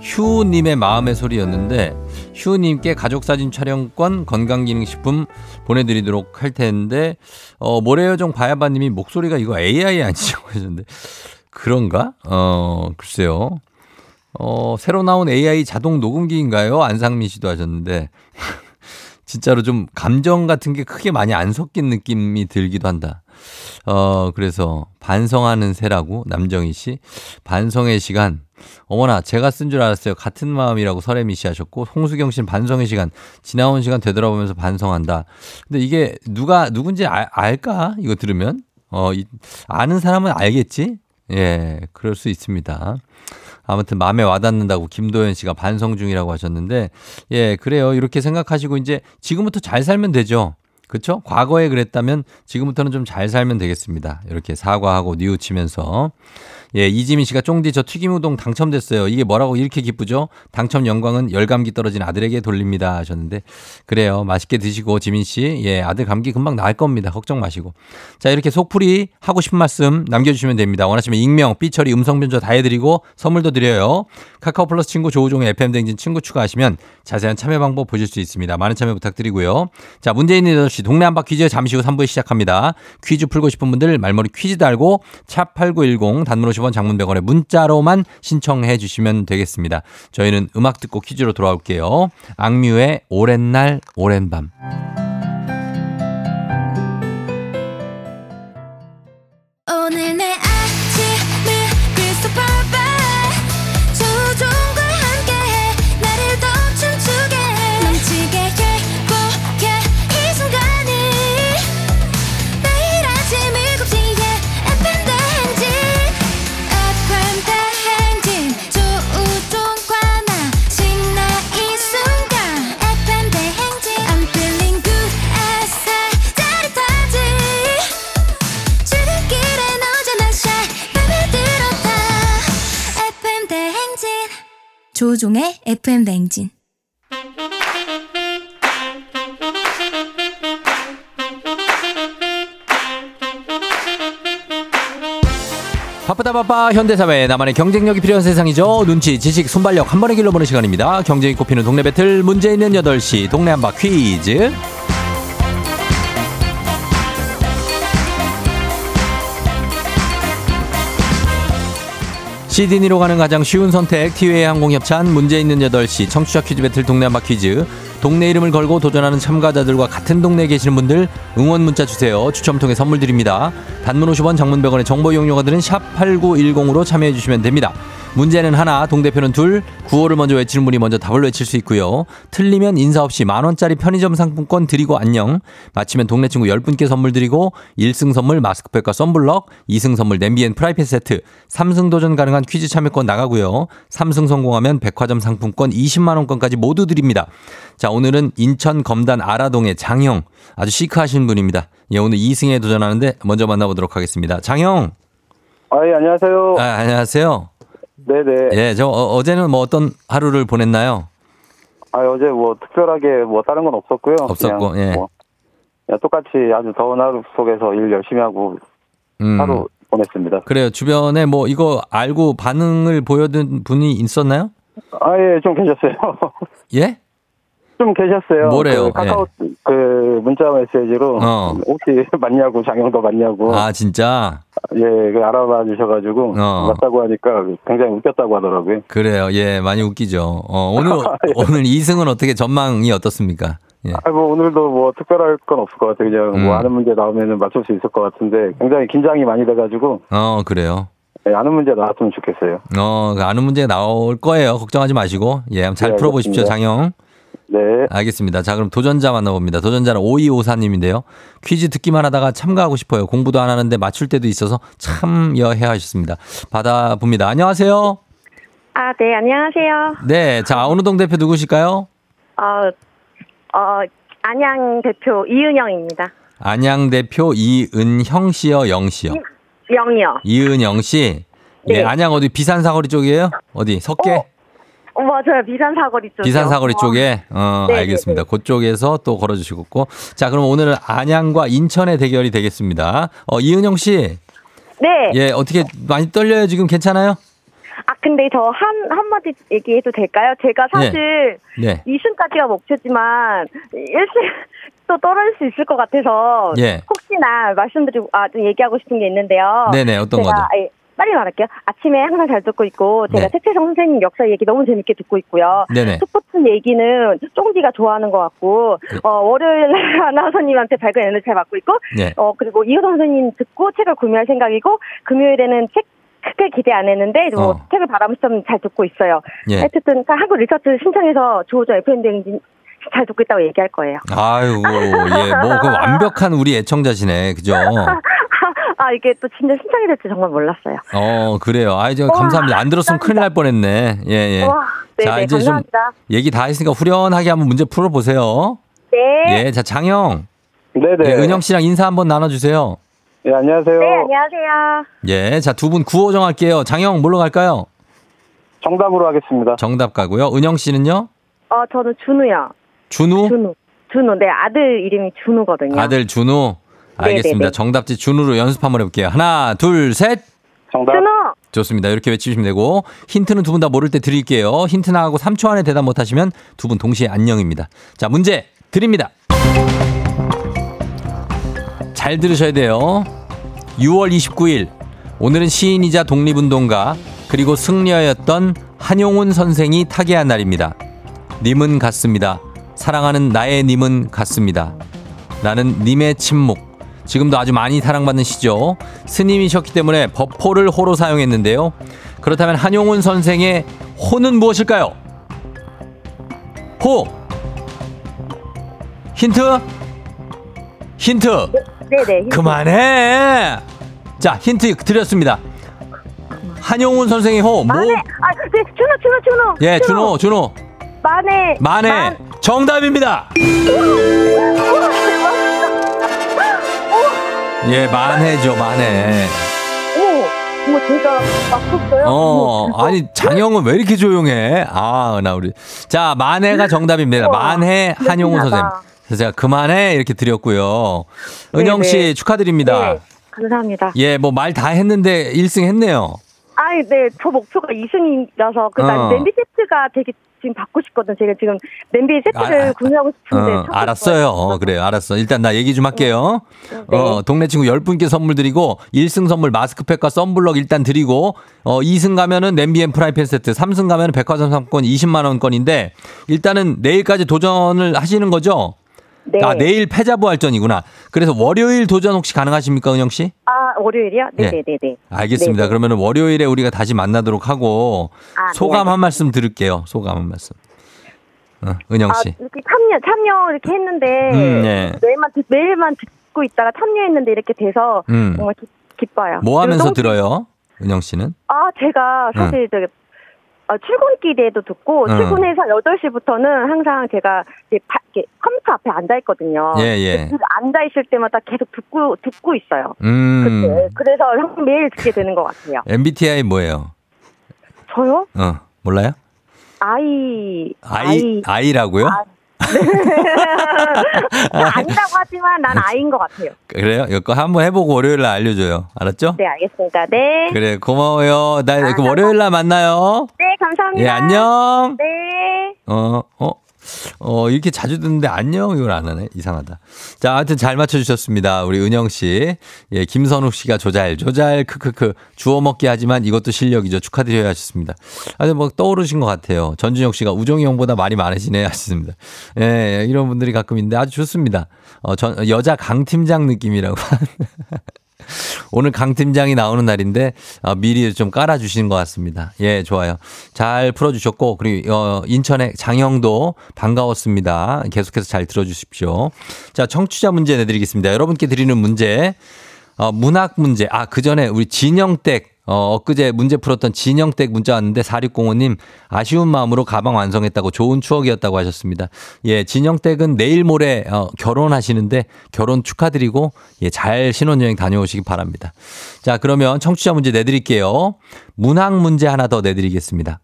A: 휴님의 마음의 소리였는데 휴님께 가족사진 촬영권 건강기능식품 보내드리도록 할 텐데 어 모래요 정 바야바님이 목소리가 이거 AI 아니죠 하셨는데 그런가? 어 글쎄요. 어 새로 나온 AI 자동 녹음기인가요? 안상민 씨도 하셨는데 [LAUGHS] 진짜로 좀 감정 같은 게 크게 많이 안 섞인 느낌이 들기도 한다. 어, 그래서 반성하는 새라고 남정희 씨. 반성의 시간. 어머나, 제가 쓴 줄 알았어요. 같은 마음이라고 설혜미 씨 하셨고, 홍수경 씨는 반성의 시간. 지나온 시간 되돌아보면서 반성한다. 근데 이게 누가, 누군지 알, 알까? 이거 들으면? 어, 이, 아는 사람은 알겠지? 예, 그럴 수 있습니다. 아무튼 마음에 와닿는다고 김도현 씨가 반성 중이라고 하셨는데, 예, 그래요. 이렇게 생각하시고 이제 지금부터 잘 살면 되죠. 그렇죠? 과거에 그랬다면 지금부터는 좀 잘 살면 되겠습니다. 이렇게 사과하고 뉘우치면서 예, 이지민 씨가 쫑디 저 튀김 우동 당첨됐어요. 이게 뭐라고 이렇게 기쁘죠? 당첨 영광은 열감기 떨어진 아들에게 돌립니다 하셨는데 그래요. 맛있게 드시고 지민 씨, 예, 아들 감기 금방 나을 겁니다. 걱정 마시고. 자, 이렇게 속풀이 하고 싶은 말씀 남겨 주시면 됩니다. 원하시면 익명, 삐처리, 음성 변조 다해 드리고 선물도 드려요. 카카오 플러스 친구 조우종의 FM 댕진 친구 추가하시면 자세한 참여 방법 보실 수 있습니다. 많은 참여 부탁드리고요. 자, 있는 8시 동네 한바 퀴즈 잠시 후 3부에 시작합니다. 퀴즈 풀고 싶은 분들 말머리 퀴즈 달고 샵8910 단문 50원 장문 100원에 문자로만 신청해 주시면 되겠습니다. 저희는 음악 듣고 퀴즈로 돌아올게요. 악뮤의 오랜 날 오랜 밤. 바빠 현대사회 나만의 경쟁력이 필요한 세상이죠. 눈치, 지식, 순발력 한 번에 길러보는 시간입니다. 경쟁이 꼽히는 동네 배틀 문제 있는 8시 동네 한바 퀴즈. 시드니로 가는 가장 쉬운 선택 티웨이 항공협찬 문제 있는 8시 청취자 퀴즈 배틀 동네 한바 퀴즈 동네 이름을 걸고 도전하는 참가자들과 같은 동네에 계시는 분들 응원 문자 주세요. 추첨 통해 선물 드립니다. 단문 50원 장문 100원의 정보 이용료가 드는 샵 8910으로 참여해 주시면 됩니다 문제는 하나 동대표는 둘 구호를 먼저 외치는 분이 먼저 답을 외칠 수 있고요. 틀리면 인사 없이 만 원짜리 편의점 상품권 드리고 안녕. 마치면 동네 친구 10분께 선물 드리고 1승 선물 마스크팩과 썬블럭 2승 선물 냄비 and 프라이팬 세트. 3승 도전 가능한 퀴즈 참여권 나가고요. 3승 성공하면 백화점 상품권 20만 원권까지 모두 드립니다. 자 오늘은 인천 검단 아라동의 장형. 아주 시크하신 분입니다. 예, 오늘 2승에 도전하는데 먼저 만나보도록 하겠습니다. 장형.
G: 아, 예, 안녕하세요.
A: 아, 안녕하세요
G: 네네.
A: 예, 저 어, 제는뭐 어떤 하루를 보냈나요?
G: 아, 어제 뭐 특별하게 뭐 다른 건 없었고요.
A: 없었고,
G: 그냥
A: 예.
G: 뭐 그냥 똑같이 아주 더운 하루 속에서 일 열심히 하고
A: 음,
G: 하루 보냈습니다.
A: 그래요. 주변에 뭐 이거 알고 반응을 보여준 분이 있었나요?
G: 아, 예, 좀 계셨어요. [LAUGHS]
A: 예?
G: 좀 계셨어요.
A: 뭐래요?
G: 그 카카오 그 문자 메시지로
A: 어.
G: 혹시 [LAUGHS] 맞냐고 장영도 맞냐고
A: 아, 진짜?
G: 예, 그 알아봐 주셔가지고
A: 어.
G: 맞다고 하니까 굉장히 웃겼다고 하더라고요.
A: 그래요. 예, 많이 웃기죠. 어, 오늘, [LAUGHS] 오늘 2승은 어떻게 전망이 어떻습니까? 예.
G: 아, 뭐 오늘도 뭐 특별할 건 없을 것 같아요. 그냥
A: 음.
G: 뭐 아는 문제 나오면은 맞출 수 있을 것 같은데 굉장히 긴장이 많이 돼가지고
A: 어, 그래요.
G: 예, 아는 문제 나왔으면 좋겠어요.
A: 어, 그 아는 문제 나올 거예요. 걱정하지 마시고. 예, 잘
G: 네,
A: 풀어보십시오,
G: 알겠습니다.
A: 장형.
G: 네.
A: 알겠습니다. 자, 그럼 도전자 만나봅니다. 도전자는 5254님인데요. 퀴즈 듣기만 하다가 참가하고 싶어요. 공부도 안 하는데 맞출 때도 있어서 참여해 하셨습니다. 받아봅니다. 안녕하세요.
B: 아, 네, 안녕하세요.
A: 네. 자, 어느 동 대표 누구실까요?
B: 어, 어, 안양 대표 이은영입니다.
A: 안양 대표 이은형 씨요, 영 씨요.
B: 영이요.
A: 이은영 씨. 예,
B: 네.
A: 안양 어디 비산 사거리 쪽이에요? 어디? 석계?
B: 어, 맞아요. 비산 사거리 쪽.
A: 비산 사거리 쪽에 어
B: 네,
A: 알겠습니다. 그쪽에서 또 걸어 주시고 자, 그럼 오늘은 안양과 인천의 대결이 되겠습니다. 어 이은영 씨.
B: 네.
A: 예, 어떻게 많이 떨려요? 지금 괜찮아요?
B: 아, 근데 저 한, 한마디 얘기해도 될까요? 제가 사실
A: 네.
B: 2승까지가 목표지만 1승 또 떨어질 수 있을 것 같아서
A: 예.
B: 혹시나 말씀드리고 아, 좀 얘기하고 싶은 게 있는데요.
A: 네, 네. 어떤 거죠?
B: 빨리 말할게요. 아침에 항상 잘 듣고 있고 제가
A: 네.
B: 최태성 선생님 역사 얘기 너무 재밌게 듣고 있고요.
A: 네네.
B: 스포츠 얘기는 쫑디가 좋아하는 것 같고
A: 네.
B: 어, 월요일 날 [LAUGHS] 아나운서님한테 밝은 에너지 잘 받고 있고
A: 네.
B: 어 그리고 이호성 선생님 듣고 책을 구매할 생각이고 금요일에는 책 크게 기대 안 했는데 뭐
A: 어.
B: 책을 바라면서 좀잘 듣고 있어요.
A: 예.
B: 하여튼 한국 리서치 신청해서 조조 FM 대행진 잘 듣고 있다고 얘기할 거예요.
A: 아유, 예. 뭐, 그 완벽한 우리 애청자시네. 그죠? [LAUGHS]
B: 아 이게 또 진짜 신청이 될지 정말 몰랐어요.
A: 어, 그래요. 아이, 저
B: 와,
A: 감사합니다. 안 들었으면 큰일 날 뻔했네. 예, 예.
B: 와, 네네
A: 자, 이제 좀
B: 감사합니다.
A: 얘기 다 했으니까 후련하게 한번 문제 풀어보세요.
B: 네.
A: 예, 자, 장영.
G: 네네.
A: 예, 은영 씨랑 인사 한번 나눠주세요.
G: 예, 안녕하세요.
B: 네 안녕하세요.
A: 예, 자, 두 분 구호 정할게요. 장영, 뭘로 갈까요?
G: 정답으로 하겠습니다.
A: 정답 가고요. 은영 씨는요?
B: 어 저는 준우요.
A: 준우?
B: 준우. 준우. 네 아들 이름이 준우거든요.
A: 아들 준우. 알겠습니다.
B: 네네네.
A: 정답지 준우로 연습 한번 해볼게요. 하나, 둘, 셋.
G: 정답.
B: 준우.
A: 좋습니다. 이렇게 외치시면 되고 힌트는 두 분 다 모를 때 드릴게요. 힌트 나가고 3초 안에 대답 못하시면 두 분 동시에 안녕입니다. 자 문제 드립니다. 잘 들으셔야 돼요. 6월 29일 오늘은 시인이자 독립운동가 그리고 승려였던 한용운 선생이 타계한 날입니다. 님은 같습니다. 사랑하는 나의 님은 같습니다. 나는 님의 침묵. 지금도 아주 많이 사랑받는 시죠. 스님이셨기 때문에 법호를 호로 사용했는데요. 그렇다면 한용운 선생의 호는 무엇일까요? 호. 힌트. 힌트.
B: 네네.
A: 그만해. 자, 힌트 드렸습니다. 한용운 선생의 호. 뭐?
B: 만에. 아, 네, 준호, 준호, 준호.
A: 예, 준호, 준호.
B: 만에.
A: 만해.
B: 만-
A: 정답입니다. 예, 만해죠, 만해.
B: 오, 뭐 제가 맞췄어요?
A: 어,
B: 어머,
A: 아니, 장영은 왜 이렇게 조용해? 아, 나 우리. 자, 만해가 정답입니다. 만해 한용운 선생님. 제가 그만해 이렇게 드렸고요. 은영 씨. 축하드립니다.
B: 네, 감사합니다.
A: 예, 뭐 말 다 했는데 1승 했네요.
B: 아이, 네, 저 목표가 2승이라서 그난
A: 어.
B: 냄비 세트가 되게 지금 받고 싶거든. 제가 지금 냄비 세트를
A: 아, 아,
B: 구매하고 싶은데.
A: 어, 알았어요.
B: 어,
A: 그래요. 알았어. 일단 나 얘기 좀 할게요.
B: 네.
A: 어, 동네 친구 10분께 선물 드리고 1승 선물 마스크팩과 썬블럭 일단 드리고 어, 2승 가면은 냄비 and 프라이팬 세트, 3승 가면은 백화점 상품권 20만 원권인데 일단은 내일까지 도전을 하시는 거죠?
B: 네.
A: 아, 내일 패자부활전이구나. 그래서 월요일 도전 혹시 가능하십니까, 은영 씨?
B: 아, 월요일이요?
A: 네.
B: 네네 네 네.
A: 알겠습니다.
B: 네네.
A: 그러면 월요일에 우리가 다시 만나도록 하고
B: 아,
A: 소감
B: 네,
A: 한 말씀 들을게요. 소감 한 말씀. 어, 은영
B: 아,
A: 씨.
B: 이렇게 참여, 참여 이렇게 했는데.
A: 음, 네.
B: 매일만, 듣- 매일만 듣고 있다가 참여했는데 이렇게 돼서
A: 음.
B: 정말 기, 기뻐요.
A: 뭐 하면서
B: 너무-
A: 들어요? 은영 씨는?
B: 아, 제가 사실 저기 어, 출근길에도 듣고
A: 응.
B: 출근해서 8시부터는 항상 제가 이제 바- 이렇게 컴퓨터 앞에 앉아 있거든요.
A: 예, 예.
B: 앉아 있을 때마다 계속 듣고 듣고 있어요.
A: 음.
B: 그때 그래서 항상 매일 듣게 되는 것 같아요.
A: MBTI 뭐예요?
B: 저요?
A: 어, 몰라요?
B: 아이
A: 아이, 아이, 라고요
B: 아, [LAUGHS] 아니라고 하지만 난 아이인 것 같아요.
A: 그래요? 이거 한번 해보고 월요일 날 알려줘요. 알았죠?
B: 네, 알겠습니다. 네.
A: 그래, 고마워요. 나그 월요일 날 만나요.
B: 네, 감사합니다.
A: 예, 안녕.
B: 네.
A: 어, 어. 어, 이렇게 자주 듣는데 안녕 이걸 안 하네. 이상하다. 자, 하여튼 잘 맞춰주셨습니다. 우리 은영 씨. 예, 김선욱 씨가 조잘, 조잘, 크크크. 주워 먹기 하지만 이것도 실력이죠. 축하드려야 하셨습니다. 아주 뭐 떠오르신 것 같아요. 전준혁 씨가 우정이 형보다 말이 많으시네 하셨습니다. 예, 이런 분들이 가끔 있는데 아주 좋습니다. 어, 전, 여자 강 팀장 느낌이라고. [LAUGHS] 오늘 강 팀장이 나오는 날인데 어, 미리 좀 깔아주시는 것 같습니다. 예, 좋아요. 잘 풀어주셨고 그리고 어, 인천의 장형도 반가웠습니다. 계속해서 잘 들어주십시오. 자, 청취자 문제 내드리겠습니다. 여러분께 드리는 문제 어, 문학 문제. 아, 그 전에 우리 진영댁 어, 엊그제 문제 풀었던 진영댁 문자 왔는데 4605님 아쉬운 마음으로 가방 완성했다고 좋은 추억이었다고 하셨습니다. 예, 진영댁은 내일 모레 어, 결혼하시는데 결혼 축하드리고 예, 잘 신혼여행 다녀오시기 바랍니다. 자, 그러면 청취자 문제 내드릴게요. 문학 문제 하나 더 내드리겠습니다.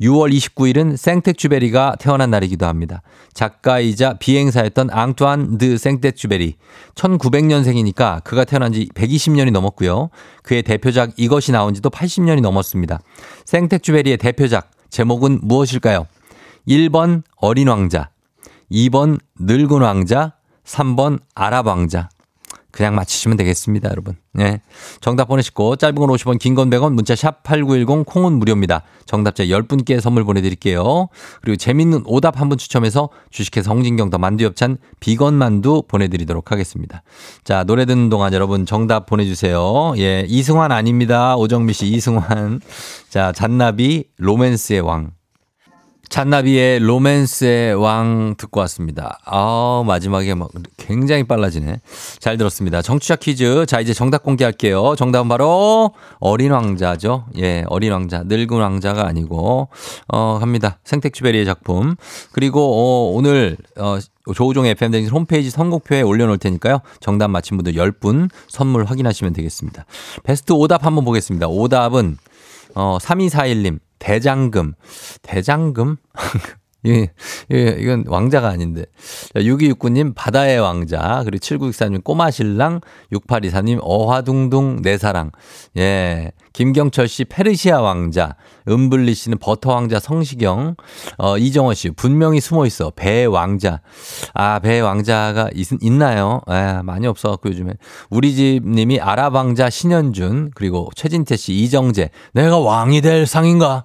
A: 6월 29일은 생텍쥐베리가 태어난 날이기도 합니다. 작가이자 비행사였던 앙투안 드 생텍쥐베리. 1900년생이니까 그가 태어난 지 120년이 넘었고요. 그의 대표작 이것이 나온 지도 80년이 넘었습니다. 생텍쥐베리의 대표작 제목은 무엇일까요? 1번 어린 왕자, 2번 늙은 왕자, 3번 아랍 왕자. 그냥 맞히시면 되겠습니다, 여러분. 네. 정답 보내시고 짧은 건 50원, 긴 건 100원, 문자 샵 8910 콩은 무료입니다. 정답자 10분께 선물 보내 드릴게요. 그리고 재밌는 오답 한 분 추첨해서 주식회사 홍진경 더 만두 엽찬 비건 만두 보내 드리도록 하겠습니다. 자, 노래 듣는 동안 여러분 정답 보내 주세요. 예, 이승환 아닙니다. 오정미 씨 이승환. 자, 잔나비 로맨스의 왕. 잔나비의 로맨스의 왕 듣고 왔습니다. 아, 마지막에 막 굉장히 빨라지네. 잘 들었습니다. 정치자 퀴즈. 자, 이제 정답 공개할게요. 정답은 바로 어린 왕자죠. 예, 어린 왕자. 늙은 왕자가 아니고, 어, 갑니다. 생택쥐베리의 작품. 그리고, 어, 오늘, 어, 조우종 FM댕진 홈페이지 선곡표에 올려놓을 테니까요. 정답 맞힌 분들 10분 선물 확인하시면 되겠습니다. 베스트 오답 한번 보겠습니다. 오답은, 어, 3241님. 대장금. 대장금? [LAUGHS] 예, 예, 이건 왕자가 아닌데. 6269님, 바다의 왕자. 그리고 7964님, 꼬마신랑. 6824님, 어화둥둥 내 사랑. 예. 김경철 씨, 페르시아 왕자. 은블리 씨는 버터 왕자 성시경. 어, 이정원 씨, 분명히 숨어 있어. 배 왕자. 아, 배 왕자가 있, 있나요? 아, 많이 없어갖고 요즘에. 우리 집 님이 아랍 왕자 신현준. 그리고 최진태 씨, 이정재. 내가 왕이 될 상인가?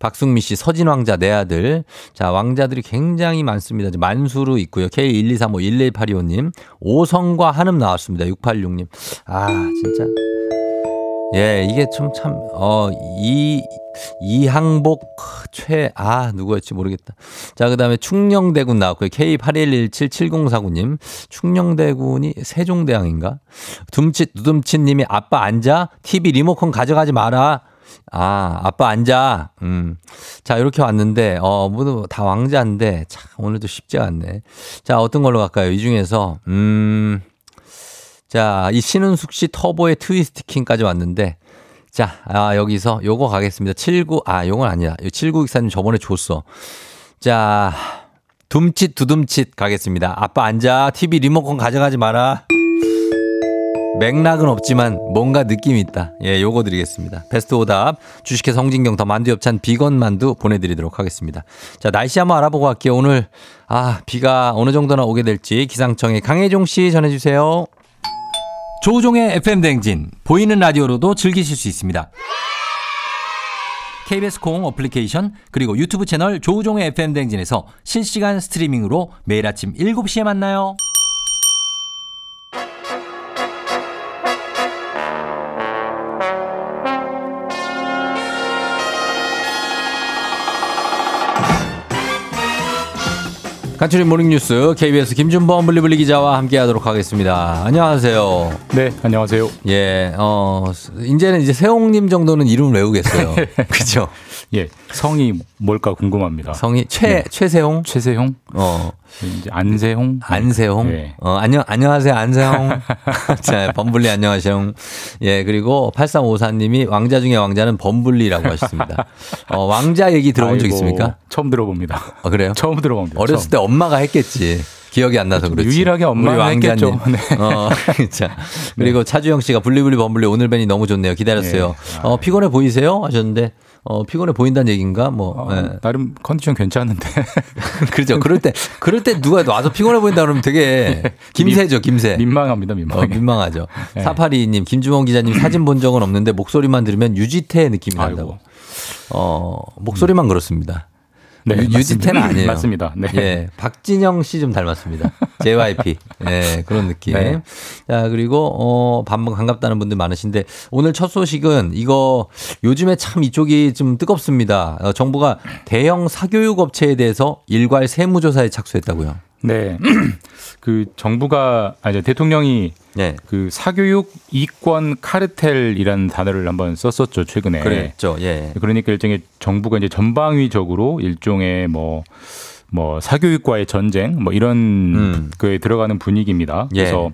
A: 박승미 씨, 서진 왕자 내 아들. 자, 왕자들이 굉장히 많습니다. 만수로 있고요. K123511825님, 오성과 한음 나왔습니다. 686님. 아, 진짜. 예, 이게 좀 참, 어, 이, 이항복, 최, 아, 누구였지 모르겠다. 자, 그 다음에 충녕대군 나왔고요. K81177049님. 충녕대군이 세종대왕인가? 둠칫, 누둠칫 님이 아빠 앉아? TV 리모컨 가져가지 마라. 아, 아빠 앉아. 음. 자, 이렇게 왔는데, 어, 모두 다 왕자인데, 참, 오늘도 쉽지 않네. 자, 어떤 걸로 갈까요? 이 중에서, 음, 자, 이 신은숙 씨 터보의 트위스트 킹까지 왔는데, 자, 아, 여기서 요거 가겠습니다. 79, 아, 요건 아니야. 7964님 저번에 줬어. 자, 둠칫 두둠칫 가겠습니다. 아빠 앉아. TV 리모컨 가져가지 마라. 맥락은 없지만 뭔가 느낌이 있다. 예, 요거 드리겠습니다. 베스트 오답 주식회 성진경 더 만두 엽찬 비건 만두 보내드리도록 하겠습니다. 자, 날씨 한번 알아보고 갈게요. 오늘 아 비가 어느 정도나 오게 될지 기상청의 강혜종 씨 전해주세요. 조우종의 FM 댕진 보이는 라디오로도 즐기실 수 있습니다. KBS 콩 어플리케이션 그리고 유튜브 채널 조우종의 FM 댕진에서 실시간 스트리밍으로 매일 아침 7시에 만나요. 간추린 모닝뉴스 KBS 김준범 블리블리 기자와 함께하도록 하겠습니다. 안녕하세요.
H: 네, 안녕하세요.
A: 예, 어 이제는 이제 세홍님 정도는 이름 외우겠어요. [LAUGHS] 그렇죠?
H: 예, 성이 뭘까 궁금합니다.
A: 성이 최
H: 네.
A: 최세홍,
H: 최세홍,
A: 어
H: 이제 안세홍,
A: 안세홍,
H: 네.
A: 어 안녕 안녕하세요 안세홍. [LAUGHS] 자 범블리 안녕하세요. 예 그리고 8354님이 왕자 중에 왕자는 범블리라고 하셨습니다. 어 왕자 얘기 들어본 적
H: 아이고,
A: 있습니까?
H: 처음 들어봅니다.
A: 어, 그래요?
H: 처음 들어봅니다.
A: 어렸을 때
H: 처음.
A: 엄마가 했겠지. 기억이 안 나서 그렇지.
H: 유일하게 엄마가. 했겠죠. [LAUGHS] 네.
A: 어, [LAUGHS] 자. 그리고 차주영 씨가 블리블리 범블리 오늘 벤이 너무 좋네요. 기다렸어요.
H: 네.
A: 어, 피곤해 보이세요? 하셨는데, 어, 피곤해 보인다는 얘기인가? 뭐,
H: 어,
A: 예.
H: 나름 컨디션 괜찮은데. [LAUGHS]
A: 그렇죠. 그럴 때, 그럴 때 누가 와서 피곤해 보인다 그러면 되게 김새죠, 김새.
H: 민망합니다, 민망.
A: 어, 민망하죠. [LAUGHS]
H: 네.
A: 사파리님, 김주원 기자님 사진 본 적은 없는데 목소리만 들으면 유지태 느낌이 난다고.
H: 아이고.
A: 어, 목소리만 그렇습니다.
H: 네,
A: 유- 유지태는. 아니에요.
H: 맞습니다. 네.
A: 예, 박진영 씨 좀 닮았습니다. JYP. [LAUGHS] 예, 그런 느낌.
H: 네.
A: 자, 그리고, 어, 반번 반갑다는 분들 많으신데, 오늘 첫 소식은 이거 요즘에 참 이쪽이 좀 뜨겁습니다. 어, 정부가 대형 사교육 업체에 대해서 일괄 세무조사에 착수했다고요.
H: 네. [CLEARS THROAT] 그 정부가 아 이제 대통령이
A: 네.
H: 그 사교육 이권 카르텔이라는 단어를 한번 썼었죠 최근에.
A: 그랬죠. 예.
H: 그러니까 일종의 정부가 이제 전방위적으로 일종의 뭐, 뭐 사교육과의 전쟁 뭐 이런
A: 음.
H: 거에 들어가는 분위기입니다.
A: 예.
H: 그래서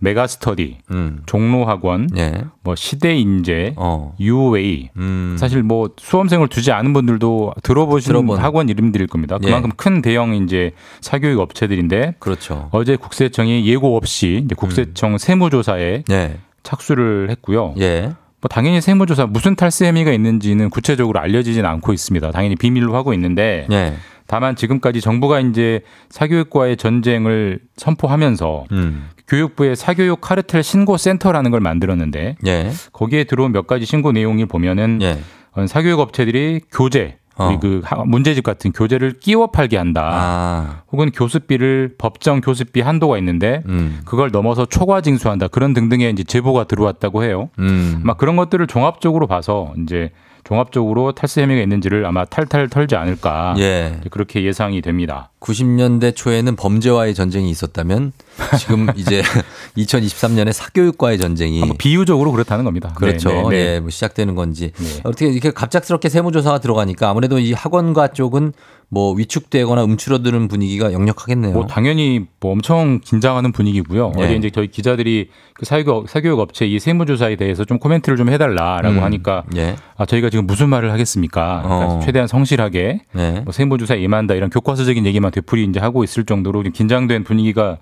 H: 메가스터디,
A: 음.
H: 종로학원,
A: 예.
H: 뭐 시대인재,
A: 어.
H: 유웨이.
A: 음.
H: 사실 뭐 수험생을 두지 않은 분들도 들어보신
A: 들어본.
H: 학원 이름들일 겁니다.
A: 예.
H: 그만큼 큰 대형 이제 사교육 업체들인데
A: 그렇죠.
H: 어제 국세청이 예고 없이 이제 국세청 세무조사에
A: 예.
H: 착수를 했고요.
A: 예.
H: 뭐 당연히 세무조사 무슨 탈세 혐의가 있는지는 구체적으로 알려지진 않고 있습니다. 당연히 비밀로 하고 있는데
A: 예.
H: 다만 지금까지 정부가 이제 사교육과의 전쟁을 선포하면서
A: 음.
H: 교육부의 사교육 카르텔 신고 센터라는 걸 만들었는데
A: 예.
H: 거기에 들어온 몇 가지 신고 내용을 보면은
A: 예.
H: 어, 사교육 업체들이 교재
A: 어.
H: 우리 그 하- 문제집 같은 교재를 끼워 팔게 한다.
A: 아.
H: 혹은 교습비를 법정 교습비 한도가 있는데
A: 음.
H: 그걸 넘어서 초과 징수한다. 그런 등등의 이제 제보가 들어왔다고 해요.
A: 음.
H: 아마 그런 것들을 종합적으로 봐서 이제 종합적으로 탈세 혐의가 있는지를 아마 탈탈 털지 않을까.
A: 예.
H: 그렇게 예상이 됩니다.
A: 90년대 초에는 범죄와의 전쟁이 있었다면 지금 [LAUGHS] 이제 2023년에 사교육과의 전쟁이
H: 아마 비유적으로 그렇다는 겁니다.
A: 그렇죠.
H: 네, 네, 네.
A: 예, 뭐 시작되는 건지
H: 네.
A: 어떻게 이렇게 갑작스럽게 세무조사가 들어가니까 아무래도 이 학원과 쪽은 뭐 위축되거나 움츠러드는 분위기가 역력하겠네요.
H: 뭐 당연히 뭐 엄청 긴장하는 분위기고요.
A: 네.
H: 어제 이제 저희 기자들이 그 사교육, 사교육 업체 이 세무조사에 대해서 좀 코멘트를 좀 해달라라고
A: 음.
H: 하니까
A: 예.
H: 아 저희가 지금 무슨 말을 하겠습니까? 그러니까
A: 어.
H: 최대한 성실하게
A: 네.
H: 뭐 세무조사에 임한다 이런 교과서적인 얘기만 되풀이 이제 하고 있을 정도로 좀 긴장된 분위기가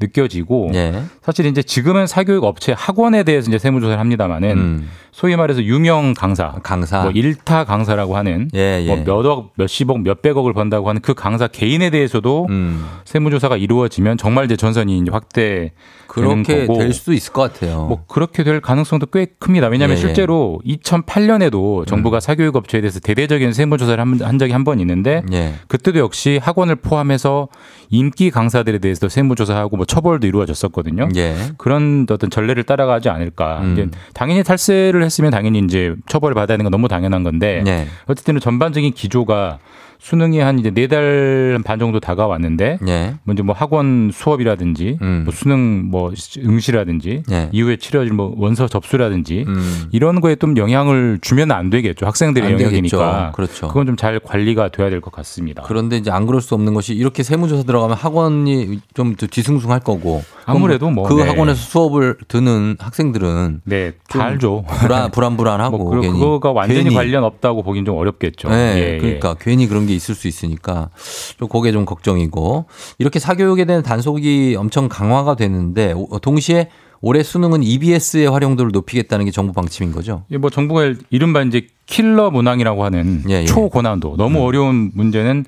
H: 느껴지고
A: 예.
H: 사실 이제 지금은 사교육 업체 학원에 대해서 이제 세무조사를 합니다만은
A: 음.
H: 소위 말해서 유명 강사,
A: 강사.
H: 뭐 일타 강사라고 하는
A: 예, 예.
H: 뭐 몇억, 몇십억, 몇백억을 번다고 하는 그 강사 개인에 대해서도
A: 음.
H: 세무조사가 이루어지면 정말 이제 전선이 이제 확대
A: 그렇게
H: 거고.
A: 될 수도 있을 것 같아요.
H: 뭐 그렇게 될 가능성도 꽤 큽니다. 왜냐하면
A: 예, 예.
H: 실제로 2008년에도 정부가 사교육 업체에 대해서 대대적인 세무조사를 한, 한 적이 한 번 있는데
A: 예.
H: 그때도 역시 학원을 포함해서 인기 강사들에 대해서도 세무조사하고 뭐 처벌도 이루어졌었거든요.
A: 예.
H: 그런 어떤 전례를 따라가지 않을까.
A: 음.
H: 이제 당연히 탈세를 했으면 당연히 이제 처벌을 받아야 되는 건 너무 당연한 건데
A: 예.
H: 어쨌든 전반적인 기조가 수능이 한 이제 네 달 반 정도 다가왔는데
A: 예.
H: 먼저 뭐 학원 수업이라든지
A: 음.
H: 뭐 수능 뭐 응시라든지
A: 예.
H: 이후에 치러질 뭐 원서 접수라든지
A: 음.
H: 이런 거에 좀 영향을 주면 안 되겠죠. 학생들의
A: 안
H: 영역이니까.
A: 그렇죠.
H: 그건 좀 잘 관리가 돼야 될 것 같습니다.
A: 그런데 이제 안 그럴 수 없는 것이 이렇게 세무조사 들어가면 학원이 좀 뒤숭숭할 거고
H: 아무래도 뭐,
A: 그
H: 네.
A: 학원에서 수업을 듣는 학생들은
H: 네, 좀다 알죠.
A: 불안 불안불안하고
H: 뭐 그,
A: 괜히
H: 그거가 완전히
A: 괜히.
H: 관련 없다고 보긴 좀 어렵겠죠.
A: 네,
H: 예, 예.
A: 그러니까 괜히 그런 게 있을 수 있으니까 좀 그게 좀 걱정이고 이렇게 사교육에 대한 단속이 엄청 강화가 되는데 오- 동시에 올해 수능은 EBS의 활용도를 높이겠다는 게 정부 방침인 거죠.
H: 예, 뭐 정부가 이른바 이제 킬러 문항이라고 하는
A: 예, 예.
H: 초고난도 너무 어려운 문제는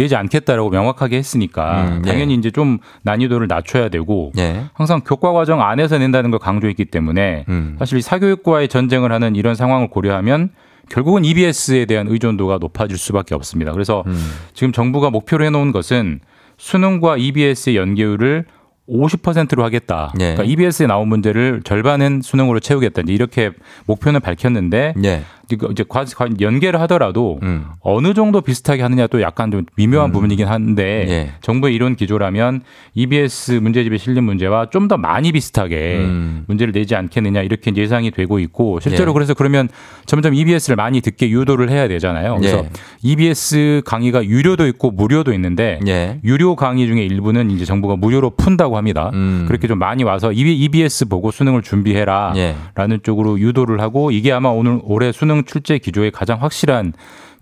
H: 내지 않겠다라고 명확하게 했으니까
A: 음, 예.
H: 당연히 이제 좀 난이도를 낮춰야 되고
A: 예.
H: 항상 교과 과정 안에서 낸다는 걸 강조했기 때문에
A: 음.
H: 사실 이 사교육과의 전쟁을 하는 이런 상황을 고려하면 결국은 EBS에 대한 의존도가 높아질 수밖에 없습니다. 그래서
A: 음.
H: 지금 정부가 목표로 해놓은 것은 수능과 EBS의 연계율을 50%로 하겠다.
A: 예.
H: 그러니까 EBS에 나온 문제를 절반은 수능으로 채우겠다. 이제 이렇게 목표는 밝혔는데
A: 예.
H: 이거 이제 과- 과- 연계를 하더라도
A: 음.
H: 어느 정도 비슷하게 하느냐 또 약간 좀 미묘한 부분이긴 한데
A: 예.
H: 정부의 이런 기조라면 EBS 문제집에 실린 문제와 좀 더 많이 비슷하게
A: 음.
H: 문제를 내지 않겠느냐 이렇게 예상이 되고 있고 실제로
A: 예.
H: 그래서 그러면 점점 EBS를 많이 듣게 유도를 해야 되잖아요. 그래서
A: 예.
H: EBS 강의가 유료도 있고 무료도 있는데
A: 예.
H: 유료 강의 중에 일부는 이제 정부가 무료로 푼다고 합니다.
A: 음.
H: 그렇게 좀 많이 와서 EBS 보고 수능을 준비해라.
A: 예.
H: 라는 쪽으로 유도를 하고 이게 아마 오늘 올해 수능 출제 기조의 가장 확실한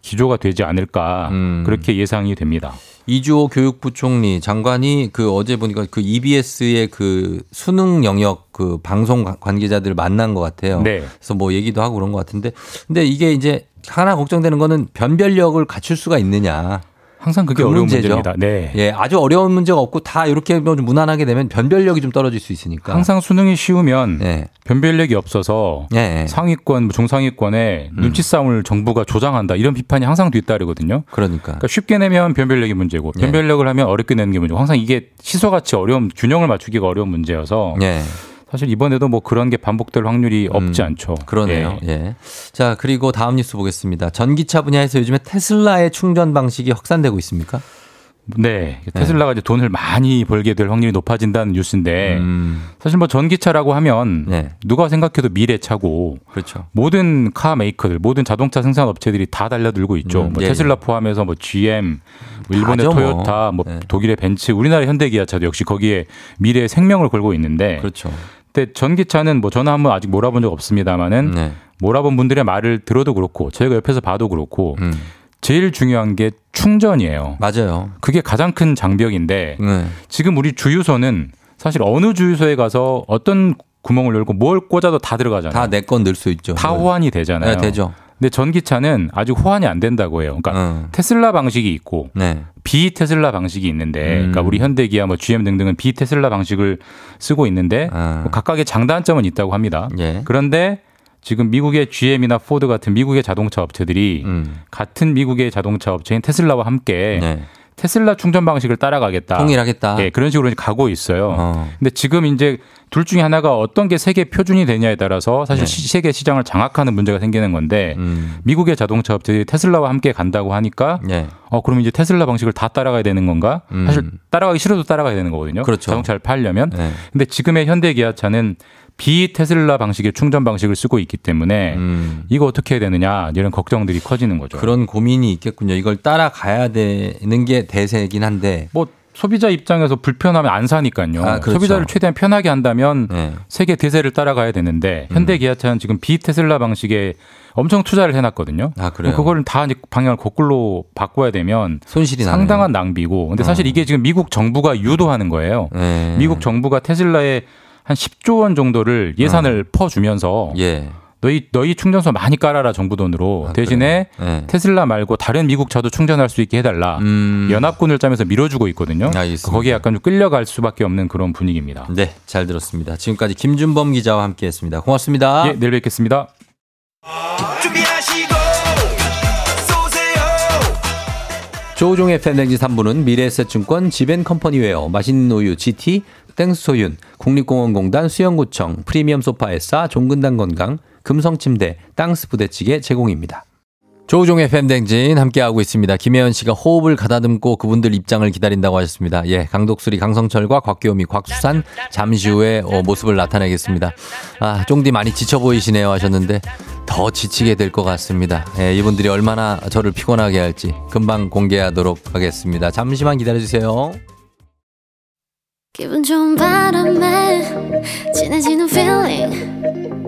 H: 기조가 되지 않을까
A: 음.
H: 그렇게 예상이 됩니다.
A: 이주호 교육부 총리 장관이 그 어제 보니까 그 EBS의 그 수능 영역 그 방송 관- 관계자들 만난 것 같아요.
H: 네.
A: 그래서 뭐 얘기도 하고 그런 것 같은데 근데 이게 이제 하나 걱정되는 거는 변별력을 갖출 수가 있느냐.
H: 항상 그게
A: 그
H: 어려운
A: 문제죠.
H: 문제입니다. 네.
A: 예, 아주 어려운 문제가 없고 다 이렇게 뭐 무난하게 되면 변별력이 좀 떨어질 수 있으니까.
H: 항상 수능이 쉬우면
A: 예.
H: 변별력이 없어서
A: 예. 예.
H: 상위권, 뭐 중상위권에
A: 음.
H: 눈치 싸움을 정부가 조장한다 이런 비판이 항상 뒤따르거든요.
A: 그러니까.
H: 그러니까 쉽게 내면 변별력이 문제고
A: 예.
H: 변별력을 하면 어렵게 내는 게 문제고 항상 이게 시소같이 어려운 균형을 맞추기가 어려운 문제여서
A: 예.
H: 사실 이번에도 뭐 그런 게 반복될 확률이 없지
A: 음,
H: 않죠.
A: 그러네요.
H: 예.
A: 예. 자, 그리고 다음 뉴스 보겠습니다. 전기차 분야에서 요즘에 테슬라의 충전 방식이 확산되고 있습니까?
H: 네. 테슬라가 이제 돈을 많이 벌게 될 확률이 높아진다는 뉴스인데
A: 음,
H: 사실 뭐 전기차라고 하면
A: 네.
H: 누가 생각해도 미래차고
A: 그렇죠.
H: 모든 카 메이커들, 모든 자동차 생산 업체들이 다 달려들고 있죠.
A: 음,
H: 뭐
A: 예,
H: 테슬라
A: 예.
H: 포함해서 뭐 GM, 일본의
A: 다죠, 뭐.
H: 토요타, 뭐,
A: 네.
H: 독일의 벤츠, 우리나라 현대기아차도 역시 거기에 미래의 생명을 걸고 있는데
A: 그렇죠.
H: 근데 전기차는 뭐 저는 한번 아직 몰아본 적 없습니다만은
A: 네.
H: 몰아본 분들의 말을 들어도 그렇고 저희가 옆에서 봐도 그렇고
A: 음.
H: 제일 중요한 게 충전이에요.
A: 맞아요.
H: 그게 가장 큰 장벽인데
A: 네.
H: 지금 우리 주유소는 사실 어느 주유소에 가서 어떤 구멍을 열고 뭘 꽂아도 다 들어가잖아요.
A: 다 내 건 넣을 수 있죠.
H: 다 호환이 되잖아요.
A: 네, 되죠.
H: 근데 전기차는 아직 호환이 안 된다고 해요. 그러니까
A: 음.
H: 테슬라 방식이 있고
A: 네.
H: 비 테슬라 방식이 있는데,
A: 음.
H: 그러니까 우리 현대기아, 뭐 GM 등등은 비 테슬라 방식을 쓰고 있는데
A: 아.
H: 뭐 각각의 장단점은 있다고 합니다.
A: 예.
H: 그런데 지금 미국의 GM이나 포드 같은 미국의 자동차 업체들이
A: 음.
H: 같은 미국의 자동차 업체인 테슬라와 함께
A: 네.
H: 테슬라 충전 방식을 따라가겠다.
A: 통일하겠다.
H: 예, 그런 식으로 가고 있어요.
A: 어.
H: 근데 지금 이제 둘 중에 하나가 어떤 게 세계 표준이 되냐에 따라서 사실
A: 네.
H: 시- 세계 시장을 장악하는 문제가 생기는 건데
A: 음.
H: 미국의 자동차 업체들이 테슬라와 함께 간다고 하니까
A: 예.
H: 어 그럼 이제 테슬라 방식을 다 따라가야 되는 건가?
A: 음.
H: 사실 따라가기 싫어도 따라가야 되는 거거든요.
A: 그렇죠.
H: 자동차를 팔려면.
A: 네.
H: 근데 지금의 현대 기아차는 비테슬라 방식의 충전 방식을 쓰고 있기 때문에
A: 음.
H: 이거 어떻게 해야 되느냐 이런 걱정들이 커지는 거죠.
A: 그런 고민이 있겠군요. 이걸 따라가야 되는 게 대세이긴 한데.
H: 뭐 소비자 입장에서 불편하면 안 사니까요.
A: 아, 그렇죠.
H: 소비자를 최대한 편하게 한다면
A: 네.
H: 세계 대세를 따라가야 되는데 현대 기아차는 지금 비테슬라 방식에 엄청 투자를 해놨거든요.
A: 아, 그래요?
H: 그거를 다 방향을 거꾸로 바꿔야 되면
A: 손실이 나네요.
H: 상당한 낭비고. 근데 사실
A: 어.
H: 이게 지금 미국 정부가 유도하는 거예요.
A: 네.
H: 미국 정부가 테슬라에 한 10조 원 정도를 예산을 퍼주면서
A: 예.
H: 너희 너희 충전소 많이 깔아라 정부 돈으로
A: 아,
H: 대신에
A: 네.
H: 테슬라 말고 다른 미국 차도 충전할 수 있게 해달라.
A: 음.
H: 연합군을 짜면서 밀어주고 있거든요.
A: 알겠습니다.
H: 거기에 약간 좀 끌려갈 수밖에 없는 그런 분위기입니다.
A: 네, 잘 들었습니다. 지금까지 김준범 기자와 함께했습니다. 고맙습니다.
H: 예, 내일 뵙겠습니다.
A: 조우종의 팬댕지 3부는 미래에셋증권 지벤컴퍼니웨어 맛있는 우유 GT 땡소윤 국립공원공단 수영구청 프리미엄 소파에싸 종근당 건강 금성침대 땅스 부대찌개 제공입니다. 조우종의 팬댕진 함께하고 있습니다. 김혜연 씨가 호흡을 가다듬고 그분들 입장을 기다린다고 하셨습니다. 예, 강독수리 강성철과 곽기호미 곽수산 잠시 후에 어, 모습을 나타내겠습니다. 아, 쫑디 많이 지쳐 보이시네요 하셨는데 더 지치게 될 것 같습니다. 예, 이분들이 얼마나 저를 피곤하게 할지 금방 공개하도록 하겠습니다. 잠시만 기다려주세요.
C: 기분 좋은 바람에 진해지는 feeling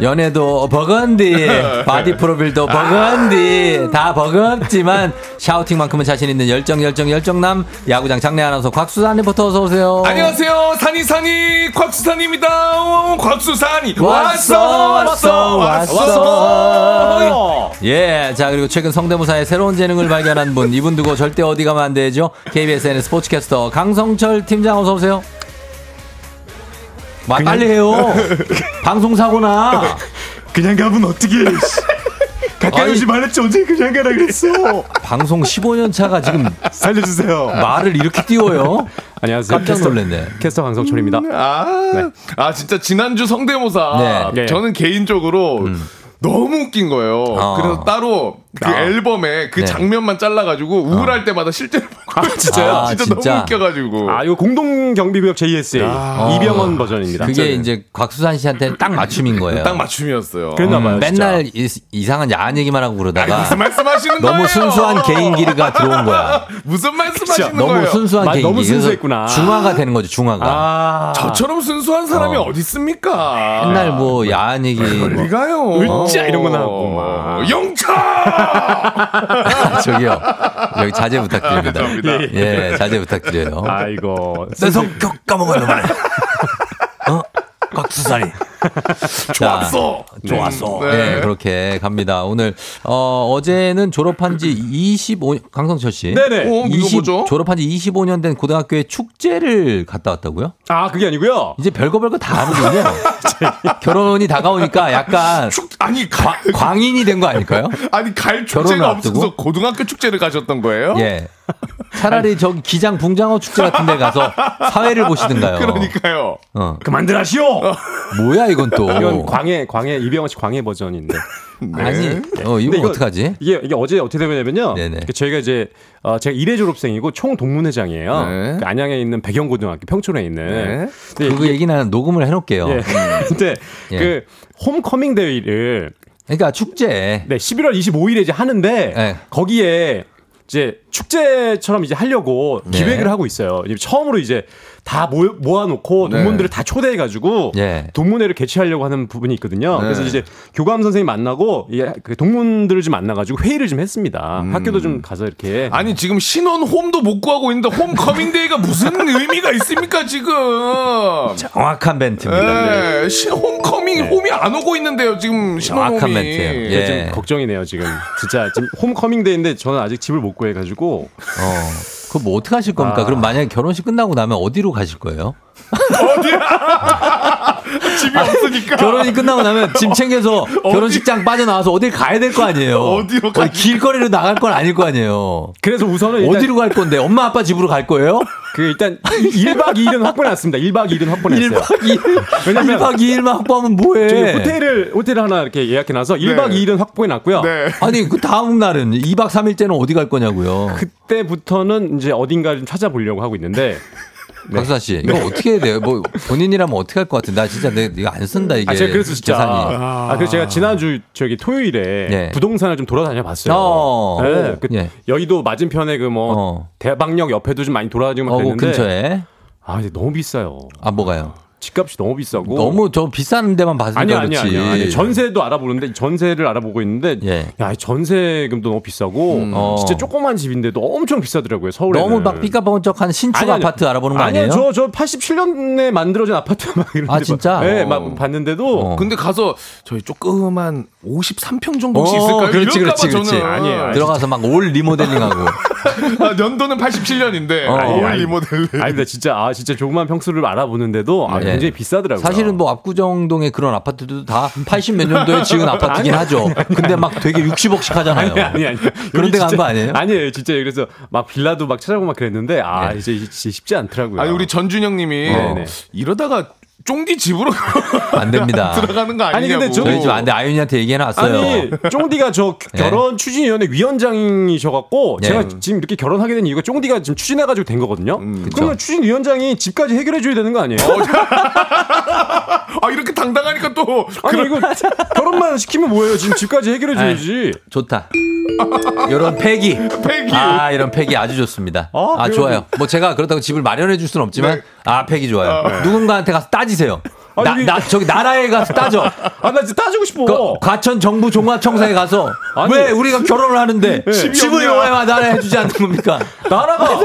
A: 연애도 버건디, body [LAUGHS] 프로필도 버건디, 다 버겁지만 shouting만큼은 자신 있는 열정 열정 열정남 야구장 장내 아나운서 곽수산 리포터 어서 오세요.
I: 안녕하세요. 산이 산이 곽수산입니다. 오, 곽수산이
A: 왔어 왔어 왔어.
I: 왔어.
A: 예, 자 그리고 최근 성대모사의 새로운 재능을 발견한 분 이분 두고 절대 어디 가면 안 되죠. KBSN 스포츠캐스터 강성철 팀장 어서 오세요. 마 빨리 해요. [LAUGHS] 방송 사고나.
J: 그냥 가면 어떻게 해? 가까이. 오지 말랬지 언제 그냥 가라 그랬어.
A: 방송 15년 차가 지금
J: 살려주세요.
A: 말을 이렇게 띄워요.
J: 안녕하세요.
A: 깜짝
J: 캐스터-
A: 놀랐네.
J: 캐스터 강성철입니다.
I: 아, 아 진짜 지난주 성대모사
A: 네.
J: 네.
I: 저는 개인적으로 너무 웃긴 거예요.
A: 어.
I: 그래서 따로 그
J: 아.
I: 앨범에 그
A: 네.
I: 장면만 잘라가지고 우울할 때마다 실제로 있어요.
J: 진짜요?
A: 아,
I: 진짜,
A: 진짜?
I: 너무 웃겨가지고.
J: 아 이거 공동 경비구역 JSA 이병헌 버전입니다.
A: 그게 이제 곽수산 씨한테 딱 맞춤인 거예요.
I: 딱 맞춤이었어요.
J: 그랬나 봐요.
A: 음, 맨날 이, 이상한 야한 얘기만 하고 그러다가
I: 무슨 말씀하시는 거예요?
A: 너무 순수한 개인기가 들어온 거야.
I: 무슨 말씀하시는
A: 너무
I: 거예요?
A: 순수한
J: 마-
A: 개인기. [LAUGHS]
J: 너무 순수했구나.
A: 중화가 되는 거죠. 중화가.
J: 아
I: 저처럼 순수한 사람이
A: 어.
I: 어. 디 있습니까?
A: 맨날 뭐 야한 얘기.
I: 우리가요.
J: 으쌰 이런 거 나왔고 막.
I: 영차. [LAUGHS]
A: 저기요. 여기 자제 부탁드립니다.
I: 죄송합니다.
A: 예, 자제 부탁드려요.
J: 아이고
A: 내 성격 까먹었네 말이 야. 어? 곽수산이.
I: 좋았어.
A: 좋았어.
I: 음,
A: 네.
I: 네.
A: 그렇게 갑니다. 오늘 어, 어제는 졸업한 지 25, 강성철 씨.
I: 네네. 어, 이거 뭐죠?
A: 졸업한 지 25년 된 고등학교에 축제를 갔다 왔다고요?
I: 아 그게 아니고요.
A: 이제 별거 별거 다 하는군요. [LAUGHS] 결혼이 다가오니까 약간
I: 아니 가,
A: 광인이 된 거 아닐까요?
I: 아니 갈 축제가? 없어서 고등학교 축제를 가셨던 거예요?
A: 예. [LAUGHS] 차라리 저기 기장 붕장어 축제 같은 데 가서 사회를 보시든가요.
I: 그러니까요.
A: 어.
K: 그만들 하시오. [LAUGHS]
A: 뭐야 이건 또.
K: 이건 광해 광해 이병헌 씨 광해 버전인데. [LAUGHS]
A: 아니, 어,
K: 근데
A: 이거
K: 이거-
A: 어떡하지?
K: 이게 이게 어제 어떻게 되냐면요.
A: 네네.
K: 그 저희가 이제 어, 제가 일회 졸업생이고 총 동문회장이에요.
I: 네.
K: 그 안양에 있는 백영고등학교 평촌에 있는.
I: 네.
A: 그 얘기는 녹음을 해놓을게요.
K: 예. 근데
A: 예.
K: 그 홈커밍 데이를
A: 그러니까 축제.
K: 네 11월 25일에 이제 하는데
A: 네.
K: 거기에 이제 축제처럼 이제 하려고
A: 네.
K: 기획을 하고 있어요. 이제 처음으로 이제 다 모, 모아 놓고
I: 네.
K: 동문들을 다 초대해가지고
A: 예.
K: 동문회를 개최하려고 하는 부분이 있거든요.
I: 네.
K: 그래서 이제 교감 선생님 만나고 이그 동문들을 좀 만나가지고 회의를 좀 했습니다. 학교도 좀 가서 이렇게
I: 음. 아니 지금 신혼 홈도 못 구하고 있는데 homecoming day가 무슨 [LAUGHS] 의미가 있습니까 지금?
A: 정확한 멘트입니다.
I: 네, 신 homecoming 홈이 안 오고 있는데요 지금 신혼
A: 정확한
I: 홈이.
A: 멘트예요.
K: 예.
A: 예.
K: 좀 걱정이네요 지금 진짜 지금 homecoming day인데 저는 아직 집을 못 구해가지고
A: 어. 그거 뭐 어떻게 하실 겁니까?
K: 아.
A: 그럼 만약에 결혼식 끝나고 나면 어디로 가실 거예요? [LAUGHS]
I: 집이 없으니까.
A: 결혼이 끝나고 나면 짐 챙겨서 결혼식장 빠져나와서 어딜 가야 될 거 아니에요.
I: 어디로
A: 어디 길거리로 나갈 건 아닐 거 아니에요.
K: 그래서 우선은 일단
A: 어디로 갈 건데? 엄마 아빠 집으로 갈 거예요?
K: 그 일단 1박 2일은 확보해놨습니다. 1박 2일은 확보했어요.
A: 1박 2일.
K: 왜냐면
A: 1박 2일만 확보하면 뭐해?
K: 저희 호텔을 호텔을 하나 이렇게 예약해놔서 1박 2일은 확보해놨고요.
I: 네.
A: 아니, 그 다음 날은 2박 3일째는 어디 갈 거냐고요.
K: 그때부터는 이제 어딘가를 좀 찾아보려고 하고 있는데 [LAUGHS]
A: 박수아 씨, 이거 어떻게 해야 돼요? 뭐 본인이라면 어떻게 할 것 같은데 나 진짜 내 이거 안 쓴다 이게.
K: 아 제가 그래서 진짜
A: 계산이.
K: 아, 그래서 제가 지난주 저기 토요일에
A: 예.
K: 부동산을 좀 돌아다녀 봤어요.
A: 어.
K: 네, 그
A: 예.
K: 여의도 맞은편에 그뭐
A: 어.
K: 대방역 옆에도 좀 많이 돌아다니고 막
A: 어, 그
K: 그랬는데
A: 근처에.
K: 아 근데 너무 비싸요.
A: 아, 뭐가요?
K: 집값이 너무 비싸고
A: 너무 저 비싼 데만 봤으니까
K: 아니 아니
A: 그렇지.
K: 아니 아니 전세도 알아보는데 전세를 알아보고 있는데
A: 예.
K: 야 전세금도 너무 비싸고
A: 어.
K: 진짜 조그만 집인데도 엄청 비싸더라고요 서울에
A: 너무 막 삐까번쩍한 신축
K: 아니, 아니.
A: 아파트 알아보는 거 아니에요?
K: 아니요 저저 87년에 만들어진 아파트 막 이런
A: 아,
K: 데
A: 진짜?
K: 막, 네,
I: 어.
K: 막 봤는데도
A: 어.
I: 근데 가서 저희 조그만 53평 정도 혹시
A: 어,
I: 있을까요?
A: 그렇지, 그렇지, 그렇지.
I: 저는
K: 아니에요.
A: 들어가서 막 올 리모델링하고. [LAUGHS]
I: 아, 연도는 87년인데
A: 어.
I: 올
K: 아니,
I: 리모델.
K: 아니 근데 진짜 아 진짜 조그만 평수를 알아보는데도 아,
A: 네.
K: 굉장히 비싸더라고요.
A: 사실은 뭐 압구정동의 그런 아파트도 다 80 몇 년도에 지은 [LAUGHS] 아파트긴
K: 아니,
A: 하죠. 근데 막 되게 60억씩 하잖아요.
K: 아니 아니 아니
A: 그런 데 간 거 아니에요?
K: 아니에요 진짜 그래서 막 빌라도 막 찾아보고 막 그랬는데 아 이제 이제 쉽지 않더라고요.
I: 아니 우리 전준영 님이
K: 네네.
I: 이러다가 쫑디 집으로 [LAUGHS]
A: 안 됩니다. [LAUGHS]
I: 들어가는 거
K: 아니,
I: 아니냐고.
K: 근데 저-
A: 저희 집 안 돼. 아윤이한테 얘기해놨어요.
K: 아니 쫑디가 저 [LAUGHS]
A: 네.
K: 결혼 추진위원회 위원장이셔갖고
A: 네.
K: 제가 지금 이렇게 결혼하게 된 이유가 쫑디가 지금 추진해가지고 된 거거든요.
I: 음,
K: 그러면 추진위원장이 집까지 해결해줘야 되는 거 아니에요?
I: 아 이렇게 당당하니까 또
K: 아니 이거 결혼만 시키면 뭐예요? 지금 집까지 해결해 줘야지.
A: 좋다. 이런 패기.
I: 패기.
A: 아, 이런 패기 아주 좋습니다.
K: 아,
A: 아? 좋아요. 뭐 제가 그렇다고 집을 마련해 줄 수는 없지만,
I: 네.
A: 아, 패기 좋아요. 누군가한테 가서 따지세요.
K: 아,
A: 나, 저기 나라에 가서 따져.
K: 아 나 진짜 따지고 싶어.
A: 그 과천 정부 종합청사에 가서
K: 아니.
A: 왜 우리가 결혼을 하는데
I: 집이
A: 집을? 왜 나라에 해주지 않는 겁니까?
K: 나라가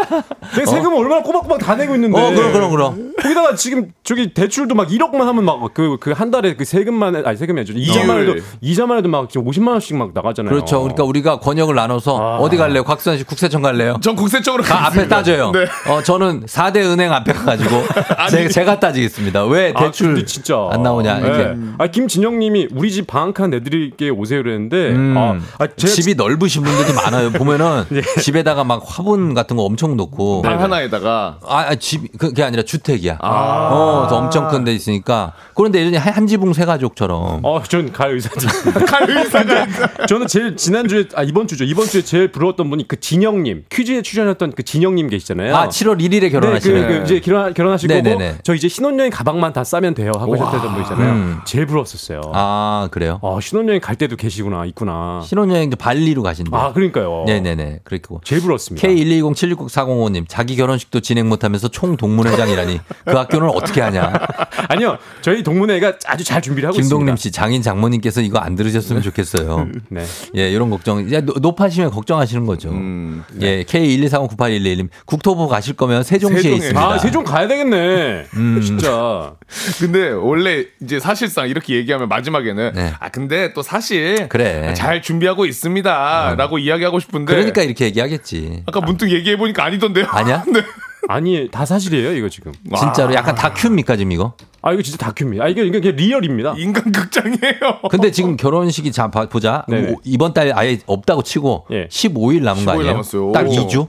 K: 내 세금을 얼마나 꼬박꼬박 다 내고 있는데.
A: 어, 그럼, 그럼, 그럼.
K: 거기다가 지금 저기 대출도 막 1억만 하면 막 그 그 한 달에 그 세금만 해- 아니 세금이 아니죠. 이자만 해도 이자만 해도 막 지금 50만 원씩 막 나가잖아요.
A: 그렇죠. 그러니까 우리가 권역을 나눠서
K: 아.
A: 어디 갈래요? 곽수현 씨 국세청 갈래요?
I: 전 국세청으로
A: 가 앞에. 따져요.
I: 네.
A: 어, 저는 4대 은행 앞에 가가지고 [LAUGHS] 제, 제가 따지겠습니다. 왜
K: 아,
A: 대출
K: 근데 진짜
A: 안 나오냐, 이렇게.
K: 네. 아 김진영님이 우리 집 방한 내드릴게 오세요 그랬는데
A: 음,
K: 아, 아 제가
A: 집이 넓으신 분들이 많아요. 보면은 [LAUGHS] 집에다가 막 화분 같은 거 엄청 놓고.
I: 방 하나에다가
A: 아, 아, 집, 그게 아니라 주택이야. 어, 더 엄청 큰 데 있으니까. 그런데 예전에 한 지붕 세 가족처럼.
K: 어, 전 가요 의사님.
I: 갈 의사가
K: 저는 제일 지난 주에 아 이번 주죠. 이번 주에 제일 부러웠던 분이 그 진영님 퀴즈에 출연했던 그 진영님 계시잖아요.
A: 아, 7월 1일에 결혼하시는.
K: 네, 그, 그 이제 결혼. 거고 저 이제 신혼여행 가방만 다 싸면 돼요 하고 하셨던 분 있잖아요.
A: 음.
K: 제일 부러웠었어요.
A: 아, 그래요?
K: 아, 신혼여행 갈 때도 계시구나, 있구나.
A: 신혼여행 이제 발리로 가신대.
K: 아, 그러니까요.
A: 네네네. 그리고
K: 제일 부럽습니다.
A: K120766405님 자기 결혼식도 진행 못하면서 총 동문회장이라니 그 학교는 어떻게 하냐. [LAUGHS]
K: 아니요, 저희 동문회가 아주 잘 준비를 하고
A: 김동림
K: 있습니다.
A: 씨 장인 장모님께서 이거 안 들으셨으면 좋겠어요. [LAUGHS]
K: 네.
A: 예, 이런 걱정. 노- 높아지면 걱정하시는 거죠.
I: 음,
A: 예, K123598111님 국토부 가실 거면 세종시에
I: 세종에.
A: 있습니다.
K: 아, 세종 가야 되겠네.
A: 음.
K: 진짜. [LAUGHS]
I: 근데 원래 이제 사실상 이렇게 얘기하면 마지막에는
A: 네.
I: 아 근데 또 사실
A: 그래.
I: 잘 준비하고 있습니다라고 이야기하고 싶은데
A: 그러니까 이렇게 얘기하겠지.
I: 아까 문득 얘기해 보니까 아니던데요.
A: 아니야? [LAUGHS]
I: 네.
K: 아니, 다 사실이에요, 이거 지금.
A: 진짜로 약간 다큐입니까 지금 이거?
K: 아, 이거 진짜 다큐입니다. 아, 이게, 이게 리얼입니다.
I: 인간 극장이에요.
A: 근데 지금 결혼식이 자 봐- 보자.
K: 네네.
A: 오- 이번 달 아예 없다고 치고
K: 예.
A: 15일 남은 거
I: 15일
A: 아니에요?
I: 남았어요.
A: 딱
I: 오.
A: 2주?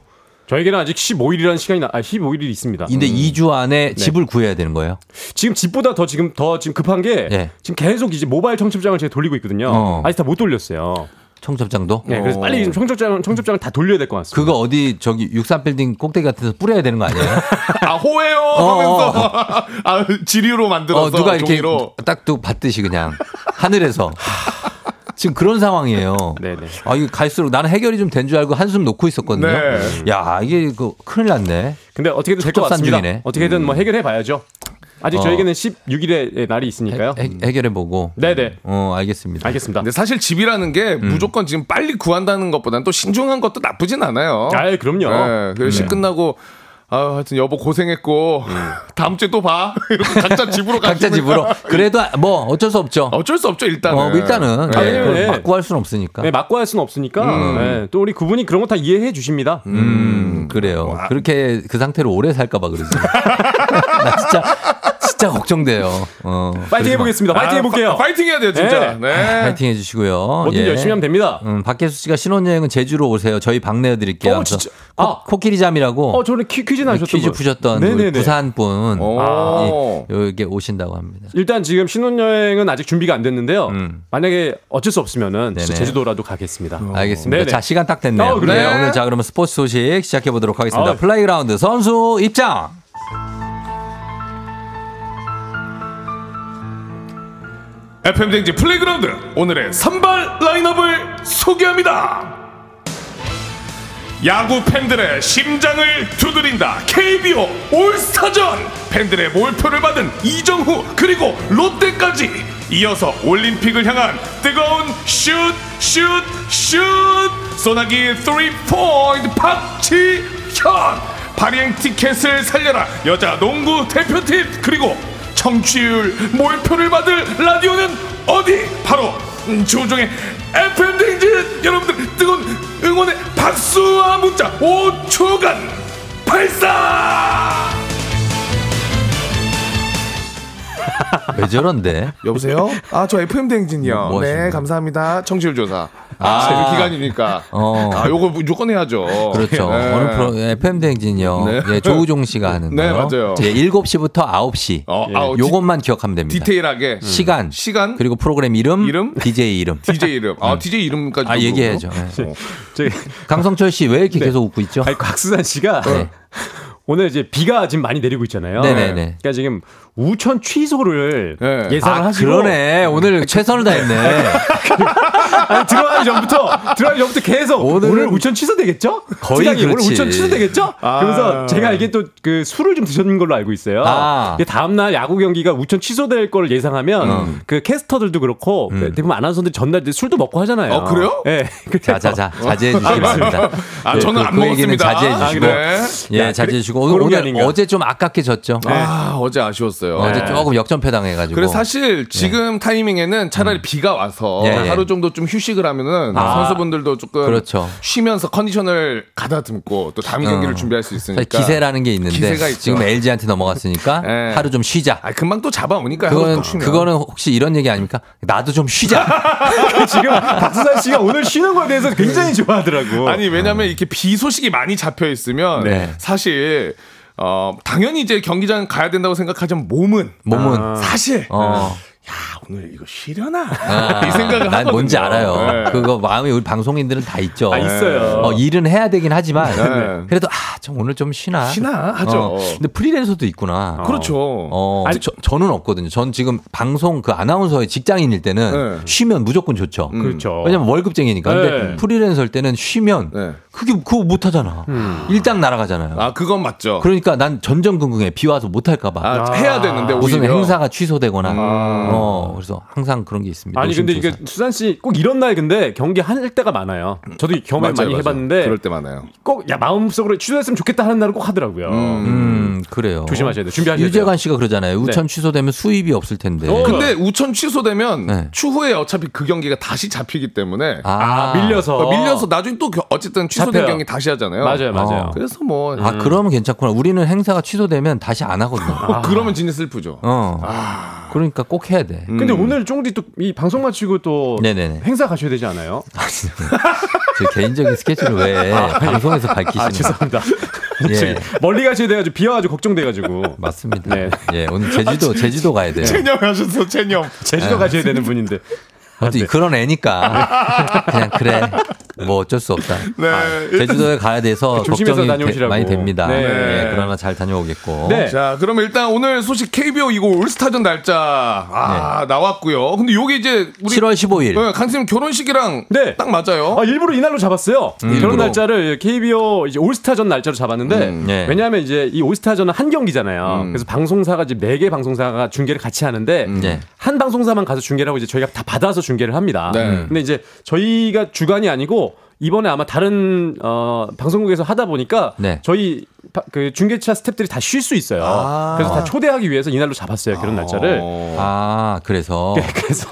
K: 저에게는 아직 15일이라는 시간이, 나, 아, 15일이 있습니다.
A: 근데 2주 안에 집을 구해야 되는 거예요.
K: 지금 집보다 더 지금, 더 지금 급한 게,
A: 예.
K: 지금 계속 이제 모바일 청첩장을 제가 돌리고 있거든요.
A: 어.
K: 아직 다 못 돌렸어요.
A: 청첩장도?
K: 네, 그래서
I: 어.
K: 빨리 지금 청첩장, 청첩장을 다 돌려야 될 것 같습니다.
A: 그거 어디 저기 63빌딩 꼭대기 같은 데서 뿌려야 되는 거 아니에요? [LAUGHS]
I: 아 호해요 하면서 [LAUGHS] 아 지리로 만들어서
A: 어, 누가 이렇게
I: 종이로.
A: 딱또 받듯이 그냥 하늘에서. [LAUGHS] 지금 그런 상황이에요.
K: 네네.
A: 아, 이거 갈수록 나는 해결이 좀 된 줄 알고 한숨 놓고 있었거든요.
I: 네.
A: 야, 이게 그 큰일 났네.
K: 근데 어떻게든 될것
A: 첩첩산
K: 같습니다.
A: 중이네.
K: 어떻게든 뭐 해결해 봐야죠. 아직
A: 어.
K: 저에게는 16일의 날이 있으니까요.
A: 해, 결해 보고.
K: 네네.
A: 어, 알겠습니다.
K: 알겠습니다.
I: 근데 사실 집이라는 게
A: 음.
I: 무조건 지금 빨리 구한다는 것보다는 또 신중한 것도 나쁘진 않아요.
K: 아, 그럼요.
I: 네, 그래서 시 끝나고 아, 하여튼 여보 고생했고 [LAUGHS] 다음 주에 또 봐. 이렇게 각자 집으로 [LAUGHS]
A: 각자 집으로. [LAUGHS] 그래도 뭐 어쩔 수 없죠.
I: 어쩔 수 없죠 일단은.
A: 어, 일단은.
I: 네.
A: 네, 그걸
K: 네.
A: 맞고 할 수는 없으니까.
K: 네, 맞고 할 수는 없으니까 네, 또 우리 그분이 그런 거 다 이해해 주십니다.
A: 음, 그래요. 그렇게 그 상태로 오래 살까봐 그러지. 나 진짜, 진짜 걱정돼요. 어.
K: 파이팅 해보겠습니다. 파이팅 해볼게요.
I: 아, 파, 이팅 해야 돼요 진짜.
K: 네.
I: 네.
A: 파이팅 해주시고요.
K: 뭐든
A: 예.
K: 열심히 하면 됩니다.
A: 음, 박혜수 씨가 신혼여행은 제주로 오세요. 저희 방 내어 드릴게요.
K: 어,
A: 하면서
K: 진짜.
A: 코,
K: 아.
A: 코끼리 잠이라고
K: 어, 저는 퀴, 퀴즈 나셨던
A: 퀴즈
K: 분.
A: 푸셨던 부산 분
I: 오.
A: 예, 여기 오신다고 합니다.
K: 일단 지금 신혼여행은 아직 준비가 안 됐는데요.
A: 음.
K: 만약에 어쩔 수 없으면은. 제주도라도 가겠습니다.
A: 알겠습니다.
K: 네네.
A: 자 시간 딱 됐네요.
K: 어, 그래요?
A: 네, 오늘 자 그러면 스포츠 소식 시작해 보도록 하겠습니다.
K: 어.
A: 플레이그라운드 선수 입장.
I: FM대행진 플레이그라운드. 오늘의 선발 라인업을 소개합니다. 야구 팬들의 심장을 두드린다. KBO 올스타전. 팬들의 몰표를 받은 이정후 그리고 롯데까지 이어서 올림픽을 향한 뜨거운 슛 슛 슛. 소나기 3포인트 박지현. 발행 티켓을 살려라. 여자 농구 대표팀 그리고 청취율 몰표를 받을 라디오는 어디? 바로 음, 조종의 FM 댕진! 여러분들 뜨거운 응원의 박수와 문자 5초간 발사
A: 왜 저런데?
I: 여보세요? 아 저 FM 댕진이요.
A: 뭐 하시는
I: 네? 감사합니다. 청취율 조사.
A: 아.
I: 아, 제 기간이니까.
A: 어.
I: 아 요거 무조건 해야죠.
A: 그렇죠.
I: 네.
A: 어느 프로 FM 대행진이요.
I: 네.
A: 예, 조우종 씨가 하는
I: 네,
A: 거요.
I: 맞아요.
A: 예, 7시부터 9시.
I: 어,
A: 예, 요것만 기억하면 됩니다.
I: 디테일하게
A: 시간,
I: 시간
A: 그리고 프로그램 이름,
I: 이름?
A: DJ 이름. [LAUGHS]
I: DJ 이름. 아 DJ 이름까지.
A: 아, 얘기해야죠. 예.
I: 어.
K: 저기
A: 강성철 씨 왜 이렇게 계속 웃고 있죠?
K: 아니, 곽수산 씨가
A: 네.
K: 오늘 이제 비가 지금 많이 내리고 있잖아요.
A: 네네네.
K: 그러니까 지금 우천 취소를
I: 네.
K: 예상을
A: 아,
K: 하시고
A: 그러네. 오늘 최선을 다했네. [LAUGHS]
K: 아니, 들어가기 전부터 들어가기 전부터 계속
A: 오늘은
K: 오늘 우천 취소되겠죠?
A: 거의
K: 시장이 오늘
A: 그렇지.
K: 우천 취소되겠죠?
I: 아.
K: 그러면서 제가 알기에 또그 술을 좀 드셨는 걸로 알고 있어요.
A: 아.
K: 근데 다음 날 야구 경기가 우천 취소될 걸 예상하면
A: 음.
K: 그 캐스터들도 그렇고 대부분 아나운서들이 전날 술도 먹고 하잖아요.
I: 어, 그래요?
K: 예. [LAUGHS]
A: 자, 자, 자. 자제해 주시겠습니다.
I: 아 저는 안
A: 얘기는
I: 먹었습니다.
A: 자제해 주시고.
I: 아, 그래?
A: 예,
K: 야,
A: 자제해 주시고. 오늘
K: 아닌가.
A: 어제 좀 아깝게 졌죠.
I: 아 어제 아쉬웠어 요.
A: 어제 조금 역전패 당해가지고.
I: 그래서 사실 지금 타이밍에는 차라리 비가 와서
A: 예, 예.
I: 하루 정도 좀 휴식을 하면은
A: 아.
I: 선수분들도 조금
A: 그렇죠.
I: 쉬면서 컨디션을 가다듬고 또 다음 경기를
A: 어.
I: 준비할 수 있으니까
A: 기세라는 게 있는데
I: 기세가 있죠.
A: 지금 LG한테 넘어갔으니까
I: 예. [LAUGHS]
A: 하루 좀 쉬자.
I: 아 금방 또 잡아오니까
A: 그거는. 그거는 혹시 이런 얘기 아닙니까? 나도 좀 쉬자. [LAUGHS]
K: 지금 박수산 씨가 오늘 쉬는 거에 대해서 굉장히 좋아하더라고.
I: 아니 왜냐면 이렇게 비 소식이 많이 잡혀 있으면
A: 네.
I: 사실 어 당연히 이제 경기장 가야 된다고 생각하지만 몸은.
A: 몸은.
I: 사실.
A: 어.
I: 야 오늘 이거 쉬려나
A: 아, [LAUGHS]
I: 이 생각을
A: 난
I: 하거든요.
A: 뭔지 알아요.
I: 네.
A: 그거 마음이 우리 방송인들은 다 있죠.
I: 아, 있어요.
A: 어, 일은 해야 되긴 하지만
I: 네.
A: 그래도 아, 좀 오늘 좀 쉬나.
I: 쉬나 하죠.
A: 어, 근데 프리랜서도 있구나.
I: 그렇죠.
A: 어, 저, 저는 없거든요. 전 지금 방송 그 아나운서의 직장인일 때는
I: 네.
A: 쉬면 무조건 좋죠.
K: 그렇죠.
A: 왜냐면 월급쟁이니까. 근데
K: 네.
A: 프리랜서일 때는 쉬면
I: 네.
A: 그게 그거 못 하잖아. 일당 날아가잖아요.
I: 아 그건 맞죠.
A: 그러니까 난 전전긍긍해. 비 와서 못 할까 봐.
I: 아, 해야 되는데
A: 무슨
I: 오히려.
A: 행사가 취소되거나.
I: 음.
A: 어, 그래서 항상 그런 게 있습니다.
K: 아니 근데 이게. 수산 씨 꼭 이런 날 근데 경기 할 때가 많아요. 저도 경험
I: 맞아요,
K: 많이
I: 맞아요.
K: 해봤는데
I: 그럴 때 많아요.
K: 꼭 야 마음속으로 취소했으면 좋겠다 하는 날은 꼭 하더라고요.
A: 음, 그래요.
K: 조심하셔야 돼요. 준비하셔야
A: 유재관
K: 돼요.
A: 씨가 그러잖아요. 우천 취소되면 수입이 없을 텐데.
K: 어,
I: 근데 우천 취소되면
A: 네.
I: 추후에 어차피 그 경기가 다시 잡히기 때문에
A: 아,
K: 밀려서
I: 어, 밀려서 나중에 또 겨- 어쨌든 취소된
K: 잡혀요.
I: 경기 다시 하잖아요.
K: 맞아요, 맞아요.
A: 어.
I: 그래서 뭐
A: 아, 그러면 괜찮구나. 우리는 행사가 취소되면 다시 안 하거든요.
I: 어, 그러면 진짜 슬프죠.
A: 어. 그러니까 꼭 해야 돼.
K: 근데 오늘 쫑디 또 이 방송 마치고 또
A: 네네네.
K: 행사 가셔야 되지 않아요? [LAUGHS]
A: 제 개인적인 스케줄을 왜 [LAUGHS] 방송에서 밝히시는
K: 아 죄송합니다. [LAUGHS]
A: 예.
K: 멀리 가셔야 돼가지고 비와가지고 걱정돼가지고
A: 맞습니다.
K: 네.
A: 예, 오늘 제주도 제주도 가야 돼요.
I: 체념 하셨어, 체념.
K: 제주도 가셔야 되는 분인데
A: 어디 그런 애니까 그냥 그래 뭐 어쩔 수 없다.
I: 네.
A: 제주도에 가야 돼서 걱정이 되-
K: 다녀오시라고.
A: 많이 됩니다.
K: 네.
A: 예, 그러나 잘 다녀오겠고.
K: 네.
I: 자, 그러면 일단 오늘 소식 KBO 이거 올스타전 날짜 아, 나왔고요. 근데 요게 이제 우리
A: 7월 15일.
I: 네, 강쌤 결혼식이랑
K: 네.
I: 딱 맞아요.
K: 아, 일부러 이날로 잡았어요. 결혼
I: 일부러.
K: 날짜를 KBO 이제 올스타전 날짜로 잡았는데
I: 음,
A: 네.
K: 왜냐하면 이제 이 올스타전은 한 경기잖아요. 그래서 방송사가 이제 네개 방송사가 중계를 같이 하는데
A: 네.
K: 한 방송사만 가서 중계를 하고 이제 저희가 다 받아서 중계를 합니다.
I: 네.
K: 근데 이제 저희가 주관이 아니고 이번에 아마 다른 어 방송국에서 하다 보니까
A: 네.
K: 저희 파- 그 중계차 스탭들이 다 쉴 수 있어요.
I: 아.
K: 그래서 다 초대하기 위해서 이날로 잡았어요. 결혼 날짜를.
I: 어.
A: 아, 그래서 [LAUGHS]
K: 네, 그래서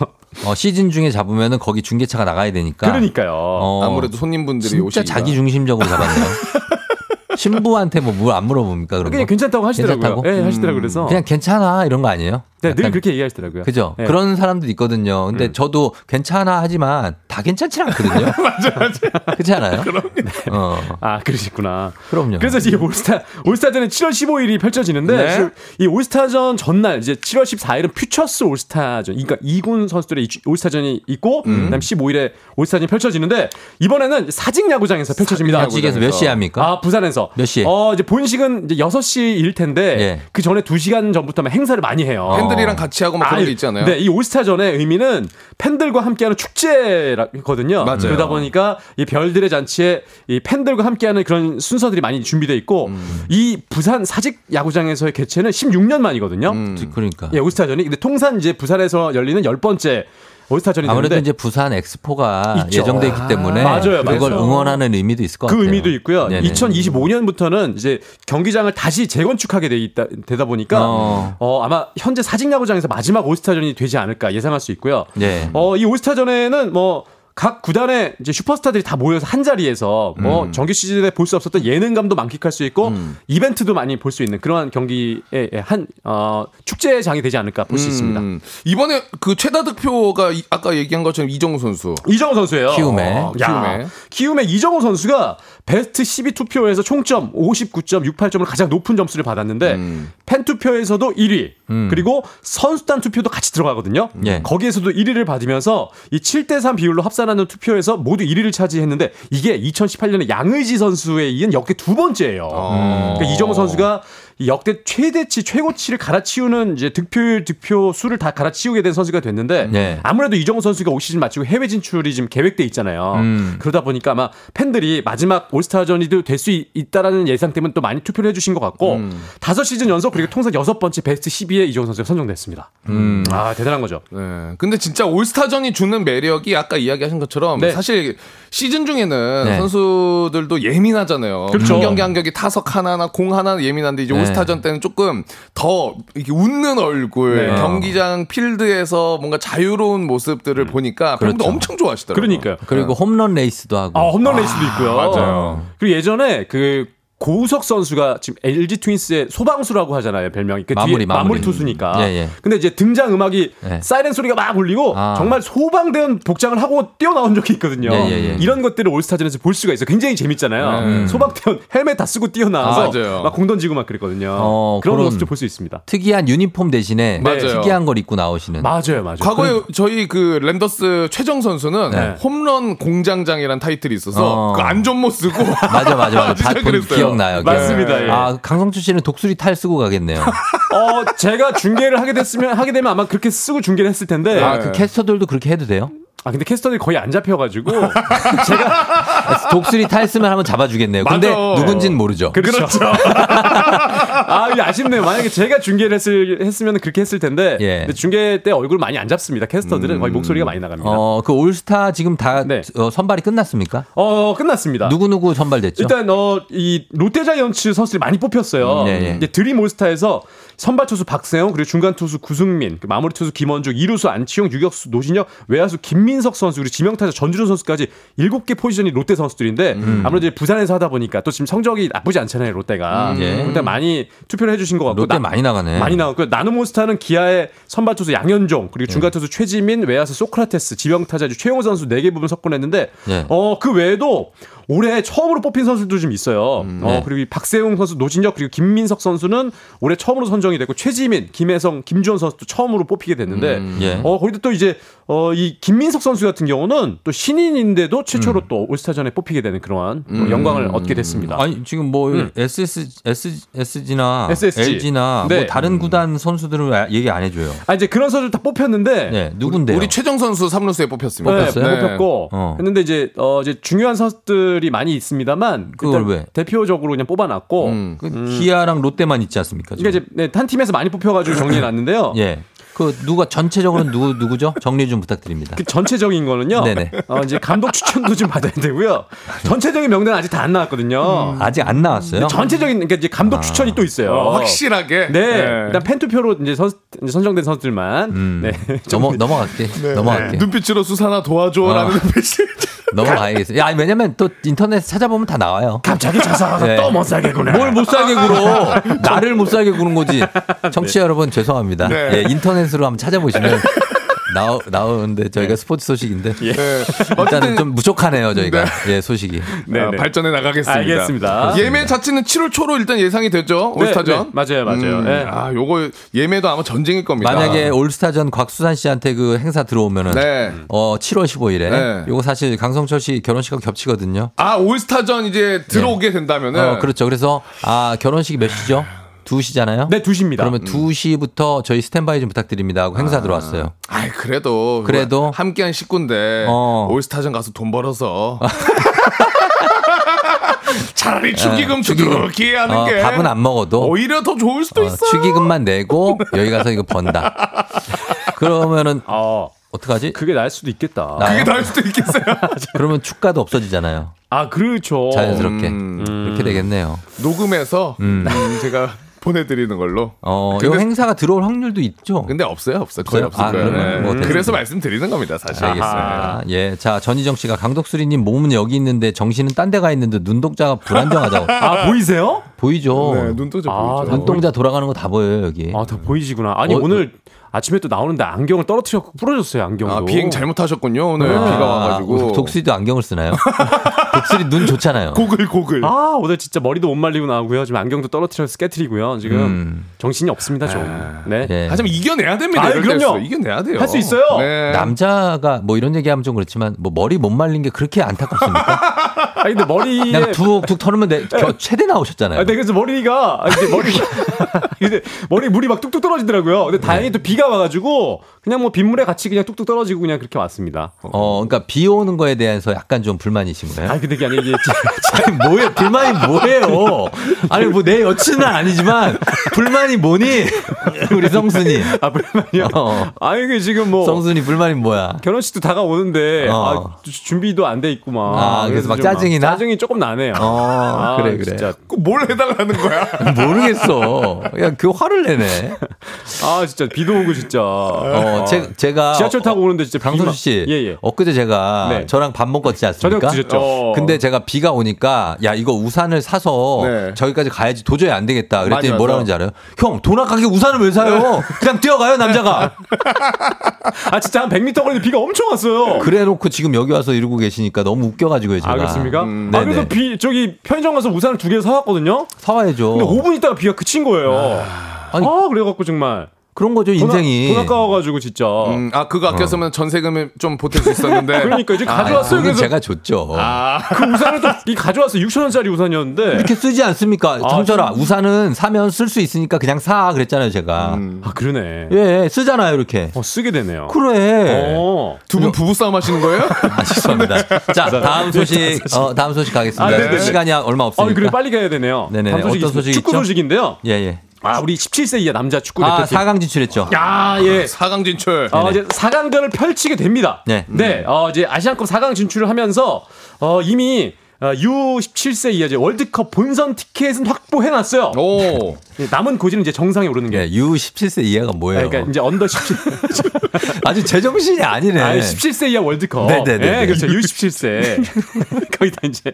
A: 어, 시즌 중에 잡으면은 거기 중계차가 나가야 되니까.
K: 그러니까요.
A: 어,
I: 아무래도 손님분들이
A: 진짜
I: 오시니까.
A: 자기 중심적으로 잡았네요. [LAUGHS] 신부한테 뭐물안 물어봅니까 그런
K: 그냥
A: 거?
K: 괜찮다고 하시더라고요.
A: 괜찮다고?
K: 네, 하시더라고요. 그래서
A: 그냥 괜찮아 이런 거 아니에요?
K: 네, 늘 그렇게 얘기하시더라고요.
A: 그죠?
K: 네.
A: 그런 사람도 있거든요. 근데 저도 괜찮아 하지만 다 괜찮진 않거든요. [LAUGHS] 맞아, 맞아. 그렇지 않아요? 어,
K: 아, 그러시구나.
A: 그럼요.
K: 그래서 이게 올스타 올스타전은 7월 15일이 펼쳐지는데
I: 네.
K: 실- 이 올스타전 전날 이제 7월 14일은 퓨처스 올스타전. 그러니까 이군 선수들의 이- 올스타전이 있고 그다음 15일에 올스타전이 펼쳐지는데 이번에는 사직 야구장에서 펼쳐집니다.
A: 사직에서 몇 시에 합니까?
K: 아, 부산에서.
A: 몇 시에?
K: 어, 이제 본식은 이제 6시일 텐데
A: 예.
K: 그 전에 2시간 전부터 행사를 많이 해요.
I: 팬들이랑 같이 하고 막 그런 게 있잖아요.
K: 네, 이 올스타전의 의미는 팬들과 함께하는 축제거든요.
I: 맞아요.
K: 그러다 보니까 이 별들의 잔치에 이 팬들과 함께하는 그런 순서들이 많이 준비돼 있고
I: 음.
K: 이 부산 사직 야구장에서의 개최는 16년 만이거든요.
I: 음.
A: 그러니까.
K: 예, 올스타전이. 근데 통산 이제 부산에서 열리는 열 번째 올스타전이
A: 아무래도
K: 되는데
A: 이제 부산 엑스포가
K: 있죠.
A: 예정돼 있기 때문에
K: 맞아요,
A: 그걸
K: 맞아요.
A: 응원하는 의미도 있을 것
K: 그
A: 같아요.
K: 의미도 있고요.
A: 네네.
K: 2025년부터는 이제 경기장을 다시 재건축하게 돼 있다 되다 보니까
A: 어.
K: 어. 아마 현재 사직 야구장에서 마지막 올스타전이 되지 않을까 예상할 수 있고요.
A: 네.
K: 어, 이 올스타전에는 뭐 각 구단의 이제 슈퍼스타들이 다 모여서 한 자리에서 뭐
A: 음.
K: 정규 시즌에 볼 수 없었던 예능감도 만끽할 수 있고 이벤트도 많이 볼 수 있는 그러한 경기의 한 어, 축제장이 되지 않을까 볼 수 있습니다.
I: 음. 이번에 그 최다 득표가 이- 아까 얘기한 것처럼 이정우 선수.
K: 이정우 선수예요.
A: 키움에.
K: 어,
I: 키움에.
K: 야, 키움의 이정우 선수가 베스트 12 투표에서 총점 59.68점을 가장 높은 점수를 받았는데
I: 음.
K: 팬 투표에서도 1위 그리고 선수단 투표도 같이 들어가거든요.
A: 예.
K: 거기에서도 1위를 받으면서 이 7대 3 비율로 합산하는 투표에서 모두 1위를 차지했는데 이게 2018년에 양의지 선수에 이은 역대 두 번째예요.
I: 어.
K: 그러니까 이정우 선수가 이 역대 최대치 최고치를 갈아치우는 이제 득표율 득표 수를 다 갈아치우게 된 선수가 됐는데
A: 네.
K: 아무래도 이정우 선수가 올 시즌 마치고 해외 진출이 지금 계획돼 있잖아요.
A: 음.
K: 그러다 보니까 아마 팬들이 마지막 올스타전이 될수 있다라는 예상 때문에 또 많이 투표를 해주신 것 같고
A: 음.
K: 다섯 시즌 연속 그리고 통산 여섯 번째 베스트 12에 이정우 선수가 선정됐습니다.
A: 음.
K: 아 대단한 거죠.
I: 네. 근데 진짜 올스타전이 주는 매력이 아까 이야기하신 것처럼
K: 네.
I: 사실 시즌 중에는
A: 네.
I: 선수들도 예민하잖아요.
K: 그렇죠.
I: 한 경기 한 경기 타석 하나나 공 하나 예민한데 이제
A: 네.
I: 올스타전 때는 조금 더 이렇게 웃는 얼굴,
K: 네.
I: 경기장 필드에서 뭔가 자유로운 모습들을 보니까 팬분들
A: 그렇죠.
I: 엄청 좋아하시더라고요.
K: 그러니까요.
A: 그리고 홈런 레이스도 하고.
K: 아 홈런 레이스도 있고요.
I: 맞아요.
K: 그리고 예전에 그 고우석 선수가 지금 LG 트윈스의 소방수라고 하잖아요 별명이 그
A: 마무리,
K: 뒤에
A: 마무리.
K: 마무리 투수니까.
A: 예, 예.
K: 근데 이제 등장 음악이
A: 예.
K: 사이렌 소리가 막 울리고
A: 아.
K: 정말 소방대원 복장을 하고 뛰어나온 적이 있거든요.
A: 예, 예, 예.
K: 이런 것들을 올스타전에서 볼 수가 있어요. 굉장히 재밌잖아요.
A: 음.
K: 소방대원 헬멧 다 쓰고 뛰어나와서
I: 아, 맞아요.
K: 막공 던지고 막 그랬거든요.
A: 어,
K: 그런
A: 그런-
K: 모습도 볼 수 있습니다.
A: 특이한 유니폼 대신에
I: 맞아요.
A: 특이한 걸 입고 나오시는.
K: 맞아요, 맞아요.
I: 과거에 저희 그 랜더스 최정 선수는
A: 네.
I: 홈런 공장장이라는 타이틀이 있어서
A: 어.
I: 그 안전모 쓰고
A: 맞아, 맞아, 맞아. [LAUGHS]
I: 그랬어요.
A: 기억나요.
K: 맞습니다.
I: 네.
K: 예.
A: 아, 강성추 씨는 독수리 탈 쓰고 가겠네요. [LAUGHS]
K: 어, 제가 중계를 하게 됐으면 하게 되면 아마 그렇게 쓰고 중계를 했을 텐데.
A: 아,
K: 아,
A: 그 캐스터들도 그렇게 해도 돼요?
K: 근데 캐스터들이 거의 안 잡혀가지고 [LAUGHS]
A: 독수리 탈 쓰면 한번 잡아주겠네요. 근데
I: 맞아.
A: 누군지는 모르죠.
K: 그렇죠. 아, [LAUGHS] 아쉽네요. 만약에 제가 중계를 했을, 했으면 그렇게 했을 텐데.
A: 예.
K: 중계 때 얼굴 많이 안 잡습니다. 캐스터들은 거의 목소리가 많이 나갑니다. 어,
A: 어, 그 올스타 지금 다
K: 네.
A: 어, 선발이 끝났습니까?
K: 끝났습니다.
A: 누구누구 선발됐죠?
K: 일단 어 이 롯데자이언츠 선수들이 많이 뽑혔어요.
A: 음, 예, 예.
K: 이제 드림 올스타에서 선발 투수 박세영 그리고 중간 투수 구승민, 그 마무리 투수 김원중, 이루수 안치용, 유격수 노진혁, 외야수 김민석 선수 그리고 지명타자 전준우 선수까지 일곱 개 포지션이 롯데 선수들인데
A: 음.
K: 아무래도 부산에서 하다 보니까 또 지금 성적이 나쁘지 않잖아요 롯데가.
A: 음, 예.
K: 일단 많이 투표를 해주신 것 같고
A: 롯데
K: 나-
A: 많이 나가네.
K: 많이 나왔고 나눔몬스타는 기아의 선발 투수 양현종 그리고 중간 투수 최지민 외야수 소크라테스 지명 타자 최용호 선수 네개 부분 석권했는데
A: 예.
K: 어그 외에도 올해 처음으로 뽑힌 선수도 좀 있어요. 어
A: 네.
K: 그리고 이 박세웅 선수 노진혁 그리고 김민석 선수는 올해 처음으로 선정이 됐고 최지민 김혜성 김주원 선수도 처음으로 뽑히게 됐는데
A: 예.
K: 어 거기도 또 이제 어 이 김민석 선수 같은 경우는 또 신인인데도 최초로 또 올스타전에 뽑히게 되는 그런 또 영광을 얻게 됐습니다.
A: 아니 지금 뭐
K: 음.
A: SS, S, SG나
K: SSG.
A: LG나
K: 네.
A: 뭐 다른 구단 선수들은 아- 얘기 안 해줘요.
K: 아 이제 그런 선수들 다 뽑혔는데
A: 네, 누군데요?
I: 우리 최정 선수 3루수에 뽑혔습니다.
K: 네,
A: 뽑혔어요?
K: 뽑혔고
A: 어.
K: 했는데 이제 어 이제 중요한 선수들이 많이 있습니다만
A: 그걸 왜?
K: 대표적으로 그냥 뽑아놨고
I: 음.
A: 그 기아랑 롯데만 있지 않습니까? 지금?
K: 그러니까 이제 네, 한 팀에서 많이 뽑혀가지고 정리해놨는데요. [LAUGHS]
A: 예. 그 누가 전체적으로 누구 누구죠? 정리 좀 부탁드립니다.
K: 그 전체적인 거는요.
A: 네네.
K: 어, 이제 감독 추천도 좀 받아야 되고요. 전체적인 명단은 아직 다 안 나왔거든요.
A: 아직 안 나왔어요.
K: 전체적인 그러니까 이제 감독 추천이 또 있어요.
I: 어, 확실하게.
K: 네.
I: 네.
K: 일단 팬투표로 이제, 선, 선정된 선수들만.
A: 음.
K: 네.
A: 넘어 [LAUGHS] 넘어갈게. 넘어갈게.
I: 눈빛으로 수사나 도와줘라는
A: 어. [LAUGHS]
I: 눈빛이.
A: 넘어가야겠어요. 야, 아니, 왜냐면 또 인터넷 찾아보면 다 나와요.
K: 갑자기 자살하서
A: 네.
K: 또못 살게 구나.
A: 뭘못 살게 굴어? [LAUGHS] 나를 못 살게 구는 거지. 청취자 여러분 죄송합니다.
I: 네.
A: 예, 인터넷으로 한번 찾아보시면 [LAUGHS] 나오, [LAUGHS] 나오는데 저희가 스포츠 소식인데
I: 네.
A: 일단은
I: 어쨌든
A: 좀 부족하네요 저희가 예 소식이.
I: 네,
K: 네, 네.
I: 발전해 나가겠습니다.
K: 알겠습니다.
I: 예매 자체는 7월 초로 일단 예상이.
K: 네,
I: 올스타전.
K: 네, 맞아요, 맞아요.
I: 음,
K: 네.
I: 아, 요거 예매도 아마 전쟁일 겁니다.
A: 만약에 올스타전 곽수산 씨한테 그 행사 들어오면은
I: 네.
A: 어 7월 15일에
I: 네.
A: 요거 사실 강성철 씨 결혼식하고 겹치거든요.
I: 아, 올스타전 이제 들어오게 된다면은
A: 어 그렇죠. 그래서 아 결혼식이 몇 시죠? 2시잖아요.
K: 네, 2시입니다.
A: 그러면 2시부터 저희 스탠바이 좀 부탁드립니다 하고 행사 들어왔어요.
I: 아이 그래도
A: 그래도?
I: 함께한 식구인데
A: 어.
I: 올스타전 가서 돈 벌어서 [LAUGHS] 차라리 축의금
A: 어, 축의금.
I: 두둑히 하는
A: 어,
I: 게
A: 밥은 안 먹어도
I: 오히려 더 좋을 수도
A: 어,
I: 있어.
A: 축의금만 내고 여기 가서 이거 번다. 그러면은
K: 어,
A: 어떡하지?
K: 그게 나을 수도 있겠다.
A: 나-
I: 그게 나을 수도 있겠어요. [LAUGHS]
A: 그러면 축가도 없어지잖아요.
K: 아, 그렇죠.
A: 자연스럽게
I: 음.
A: 그렇게 되겠네요.
I: 녹음해서
A: 음.
I: 음, 제가 보내드리는 걸로.
A: 어, 이
I: 근데-
A: 행사가 들어올 확률도 있죠.
I: 근데 없어요, 없어요. 거의
A: 없어요?
I: 없을
A: 아,
I: 거예요.
A: 그러면
I: 네.
A: 뭐.
I: 그래서 말씀드리는 겁니다, 사실.
A: 알겠습니다. 예, 자 전희정 씨가 강덕수리님 몸은 여기 있는데 정신은 딴 데 가 있는데 눈동자가 불안정하다고. [LAUGHS]
K: 아, 보이세요?
A: 보이죠.
I: 네, 눈동자
K: 아,
I: 보이죠.
A: 눈동자 돌아가는 거 다 보여요 여기.
K: 아, 다 보이시구나. 아니,
A: 어,
K: 오늘 아침에 또 나오는데 안경을 떨어뜨렸고 부러졌어요, 안경도.
I: 아, 비행 잘못하셨군요. 오늘
A: 아,
I: 비가 와가지고.
A: 독수리도 안경을 쓰나요? [LAUGHS] 독수리 눈 좋잖아요.
I: 고글 고글.
K: 아, 오늘 진짜 머리도 못 말리고 나오고요. 지금 안경도 떨어뜨려서 깨트리고요. 지금
A: 음.
K: 정신이 없습니다, 좀. 네.
A: 예.
I: 하지만 이겨내야 됩니다. 이럴
K: 그럼요.
I: 이겨내야 돼요.
K: 할 수 있어요.
I: 네.
A: 남자가 뭐 이런 얘기하면 좀 그렇지만 뭐 머리 못 말린 게 그렇게 안타깝습니까? [LAUGHS]
K: 아니, 근데 머리에.
A: 그냥 툭툭 털으면 돼. 겨- 최대 나오셨잖아요.
K: 아, 네, 그래서 머리가, 아, 이제 머리, [LAUGHS] 근데 머리 물이 막 뚝뚝 떨어지더라고요. 근데 다행히 또 비가 와가지고, 그냥 뭐 빗물에 같이 그냥 뚝뚝 떨어지고 그냥 그렇게 왔습니다.
A: 어, 그러니까 비 오는 거에 대해서 약간 좀 불만이신 거예요?
K: 아니, 근데 그게 아니라 이게, [LAUGHS]
A: 아니, 뭐예요? 불만이 뭐예요? 아니, 뭐 내 여친은 아니지만 불만이 뭐니? 우리 성순이.
K: 아, 불만이요?
A: 어.
K: 아니, 이게 지금 뭐.
A: 성순이 불만이 뭐야?
K: 결혼식도 다가오는데,
A: 어.
K: 아, 주- 준비도 안 돼 있고 막.
A: 아, 그래서 막
K: 좀-
A: 짜증이 짜증이 나?
K: 짜증이 조금 나네요.
A: 어, 그래, 그래.
K: 진짜.
I: 뭘 해달라는 거야? [LAUGHS]
A: 모르겠어. 그냥 그 화를 내네.
K: 아 진짜 비도 오고 진짜.
A: 어, 제, 제가
K: 지하철 타고 오는데 진짜
A: 강선수
K: 비가-
A: 씨,
K: 예, 예.
A: 엊그제 제가
K: 네.
A: 저랑 밥 먹었지 않습니까?
K: 저녁 드셨죠. 어.
A: 근데 제가 비가 오니까 야 이거 우산을 사서
I: 네.
A: 저기까지 가야지 도저히 안 되겠다. 그랬더니
I: 맞아,
A: 뭐라
I: 맞아.
A: 그러는지 알아요? 형 돈 아깝게 우산을 왜 사요? 그냥 뛰어가요 남자가.
K: 아 진짜 한 100m 거리는 비가 엄청 왔어요.
A: 그래 놓고 지금 여기 와서 이러고 계시니까 너무 웃겨가지고요 제가.
K: 아 그렇습니까?
A: 음,
K: 아
A: 네네.
K: 그래서 비 저기 편의점 가서 우산을 두 개 사왔거든요.
A: 사와야죠.
K: 근데 5분 있다가 비가 그친 거예요.
A: 아니,
K: 아 그래갖고 정말
A: 그런 거죠
K: 돈 아-
A: 인생이.
K: 돈 아 까워가지고 진짜.
I: 음, 아 그거 아꼈으면 전세금을 좀 보탤 수 있었는데. [LAUGHS]
K: 그러니까 이제
A: 아,
K: 가져왔어요.
A: 돈은
K: 그래서
A: 제가 줬죠.
I: 아,
K: 그 우산을 또이 가져왔어요. 6천 원짜리 우산이었는데.
A: 이렇게 쓰지 않습니까?
K: 아,
A: 정철아 우산은 사면 쓸 수 있으니까 그냥 사 그랬잖아요 제가.
K: 아 그러네.
A: 예 쓰잖아요 이렇게.
K: 어 쓰게 되네요.
A: 그래.
K: 어.
I: 두분 부부 싸움 하시는 거예요? [LAUGHS]
A: 아, 죄송합니다. 자, 다음 소식, 어, 다음 소식 가겠습니다.
K: 아, 네네네.
A: 시간이 얼마
K: 아
A: 없으니까.
K: 그래 빨리 가야 되네요.
A: 네네.
K: 다음 소식이
A: 어떤. 소식이
K: 축구
A: 있죠?
K: 소식인데요.
A: 예, 예.
K: 아 우리 17세 이하 남자 축구
A: 아,
K: 대표팀.
A: 4강 진출했죠.
K: 야 예.
I: 4강 진출.
K: 어, 이제 4강전을 펼치게 됩니다.
A: 네.
K: 어, 이제 아시안컵 4강 진출을 하면서 어, 이미 어, U17세 이하 이제 월드컵 본선 티켓은 확보해 놨어요.
I: 오.
K: 남은 고지는 이제 정상에 오르는 게.
A: 예, U17세 이하가 뭐예요?
K: 그러니까 이제 언더 17. [LAUGHS]
A: 아주 제정신이 아니네.
K: 아니 17세 이하 월드컵.
A: 네네네.
K: 예, 그렇죠. U17세. [LAUGHS] 거기다 이제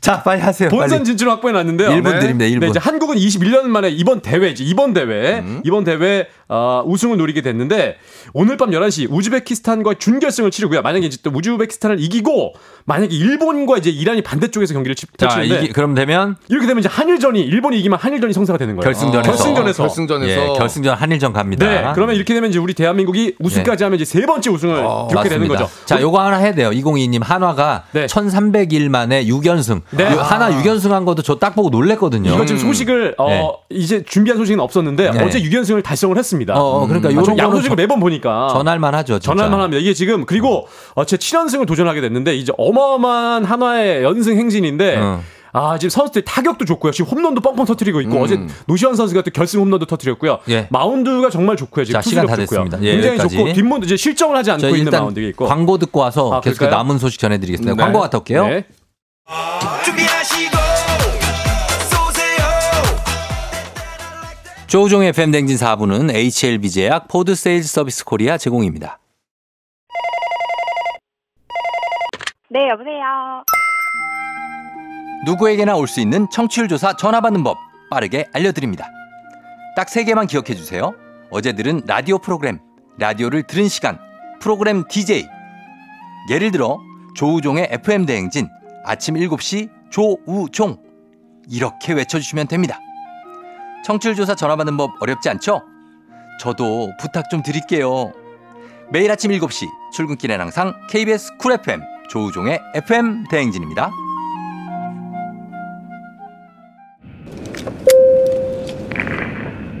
A: 자, 빨리 하세요.
K: 본선
A: 빨리.
K: 진출 확보해 놨는데요.
A: 일본 드립니다, 일본.
K: 네, 이제 한국은 21년 만에 이번 대회지. 이번 대회.
A: 음.
K: 이번 대회 어, 우승을 노리게 됐는데 오늘 밤 11시 우즈베키스탄과 준결승을 치르고요. 만약에 이제 또 우즈베키스탄을 이기고 만약에 일본과 이제 이란이 반 대쪽에서 경기를 치-
A: 자,
K: 펼치는데
A: 이기, 그럼 되면
K: 이렇게 되면 이제 한일전이 일본이 이기면 한일전이 성사가 되는 거예요.
A: 결승전에서.
K: 결승전에서.
I: 결승전에서.
A: 예, 결승전 한일전 갑니다.
K: 네. 그러면 이렇게 되면 이제 우리 대한민국이 우승까지 하면 이제 세 번째 우승을 기록하게 되는
A: 어, 맞습니다.
K: 거죠.
A: 자, 요거 하나 해야 돼요. 202님 한화가
K: 네.
A: 1300일 만에 6연승.
K: 네.
A: 하나 6연승 한 것도 저 딱 보고 놀랬거든요.
K: 이거 지금 소식을 어,
A: 네.
K: 이제 준비한 소식은 없었는데
A: 네.
K: 어제 6연승을 달성을 했습니다.
A: 어, 어, 그러니까
K: 아,
A: 요런
K: 저
A: 거는
K: 양소식을
A: 저-
K: 매번 보니까
A: 전할만 하죠. 진짜.
K: 전할만 합니다. 이게 지금 그리고 어, 제 7연승을 도전하게 됐는데 이제 어마어마한 한화의 연승 행진인데
A: 어.
K: 아, 지금 선수들 타격도 좋고요. 지금 홈런도 뻥뻥 터트리고 있고 어제 노시환 선수가 또 결승 홈런도 터트렸고요.
A: 예.
K: 마운드가 정말 좋고요. 지금
A: 자, 시간 다
K: 좋고요.
A: 됐습니다. 예,
K: 굉장히
A: 여기까지.
K: 좋고 뒷문도 이제 실점을 하지 않고 있는
A: 일단
K: 마운드가 있고.
A: 광고 듣고 와서
K: 아,
A: 계속? 남은 소식 전해드리겠습니다.
K: 네.
A: 광고 갔다 올게요.
K: 네.
A: 조우종의 FM대행진 4부는 HLB제약 포드 세일즈 서비스 코리아 제공입니다.
B: 네, 여보세요.
A: 누구에게나 올 수 있는 청취율 조사 전화 받는 법 빠르게 알려드립니다. 딱 세 개만 기억해 주세요. 어제 들은 라디오 프로그램, 라디오를 들은 시간, 프로그램 DJ. 예를 들어 조우종의 FM 대행진 아침 7시 조우종 이렇게 외쳐주시면 됩니다. 청취율 조사 전화 받는 법 어렵지 않죠? 저도 부탁 좀 드릴게요. 매일 아침 7시 출근길엔 항상 KBS 쿨 FM 조우종의 FM 대행진입니다.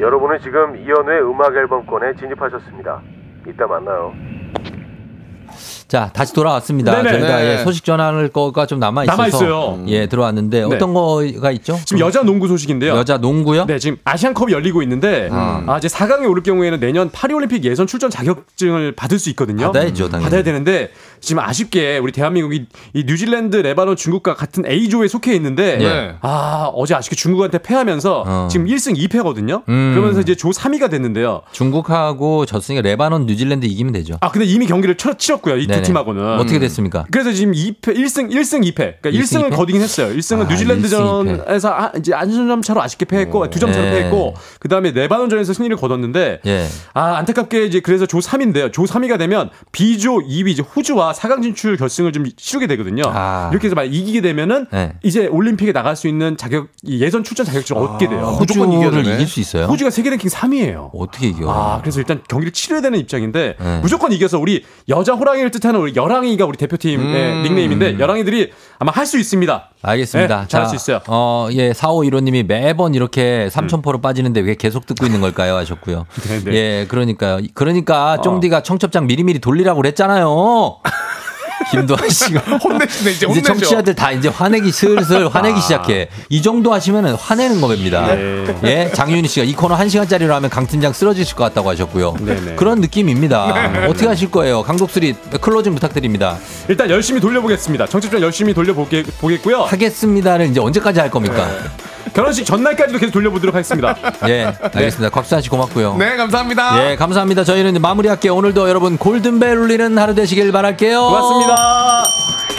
L: 여러분은 지금 이현우의 음악 앨범권에 진입하셨습니다. 이따 만나요.
A: 자, 다시 돌아왔습니다.
K: 네네.
A: 저희가
I: 네.
A: 예, 소식 전할 거가 좀 남아 있어서
K: 남아있어요.
A: 예, 들어왔는데
K: 네.
A: 어떤 거가 있죠?
K: 지금 여자 농구 소식인데요.
A: 여자 농구요?
K: 네, 지금 아시안컵이 열리고 있는데
A: 음.
K: 아, 이제 4강에 오를 경우에는 내년 파리올림픽 예선 출전 자격증을 받을 수 있거든요.
A: 받아야죠, 당연히.
K: 받아야 되는데 지금 아쉽게 우리 대한민국이 이 뉴질랜드, 레바논, 중국과 같은 A조에 속해 있는데
I: 네.
K: 아, 어제 아쉽게 중국한테 패하면서
A: 어.
K: 지금 1승 2패거든요.
A: 음.
K: 그러면서 이제 조 3위가 됐는데요.
A: 중국하고 졌으니까 레바논, 뉴질랜드 이기면 되죠.
K: 아, 근데 이미 경기를 쳐, 치렀고요. 이 두. 팀하고는.
A: 어떻게 됐습니까?
K: 그래서 지금 2패, 1승, 1승 2패. 그러니까
A: 1승
K: 1승을
A: 2패?
K: 거두긴 했어요. 1승은
A: 아,
K: 뉴질랜드전에서 아, 이제 안점차로 아쉽게 패했고, 두점 차로
A: 예.
K: 패했고, 그 다음에 레바논전에서 승리를 거뒀는데,
A: 예.
K: 아, 안타깝게 이제 그래서 조 3인데요. 조 3위가 되면 B조 2위 이제 호주와 4강 진출 결승을 좀 치르게 되거든요.
A: 아.
K: 이렇게 해서 만약 이기게 되면은
A: 네.
K: 이제 올림픽에 나갈 수 있는 자격, 이 예선 출전 자격증을 얻게 돼요.
I: 무조건 되네.
A: 이길 수 있어요?
K: 호주가 세계 랭킹 3위예요.
A: 어떻게 이겨?
K: 아, 그래서 일단 경기를 치러야 되는 입장인데
A: 네.
K: 무조건 이겨서 우리 여자 호랑이를 뜻하는 우리 여랑이가 우리 대표팀의 닉네임인데 여랑이들이 아마 할 수 있습니다.
A: 알겠습니다.
K: 네, 잘할 수 있어요.
A: 어, 예, 4515님이 매번 이렇게 삼천포로 빠지는데 왜 계속 듣고 있는 걸까요? 하셨고요. [LAUGHS]
K: 네, 네.
A: 예, 그러니까, 그러니까 쫑디가 청첩장 미리미리 돌리라고 그랬잖아요. [LAUGHS] 김도환 씨가 [LAUGHS]
I: 혼내시네 이제
A: 이제. 청취자들 다 이제 화내기 슬슬 화내기
I: 아.
A: 시작해. 이 정도 하시면은 화내는 겁니다.
K: 네.
A: 예, 장윤희 씨가 이 코너 한 시간짜리로 하면 강 팀장 쓰러지실 것 같다고 하셨고요.
K: 네네.
A: 그런 느낌입니다.
K: 네.
A: 어떻게 하실 거예요? 강독수리 closing 부탁드립니다.
K: 일단 열심히 돌려보겠습니다. 정치적 열심히 돌려보겠고요.
A: 하겠습니다를 이제 언제까지 할 겁니까?
K: 결혼식 전날까지도 계속 돌려보도록 하겠습니다.
A: 예, 알겠습니다. 곽수산 씨 고맙고요.
I: 네 감사합니다.
A: 예, 감사합니다. 저희는 이제 마무리할게요. 오늘도 여러분 골든벨 울리는 하루 되시길 바랄게요.
K: 고맙습니다.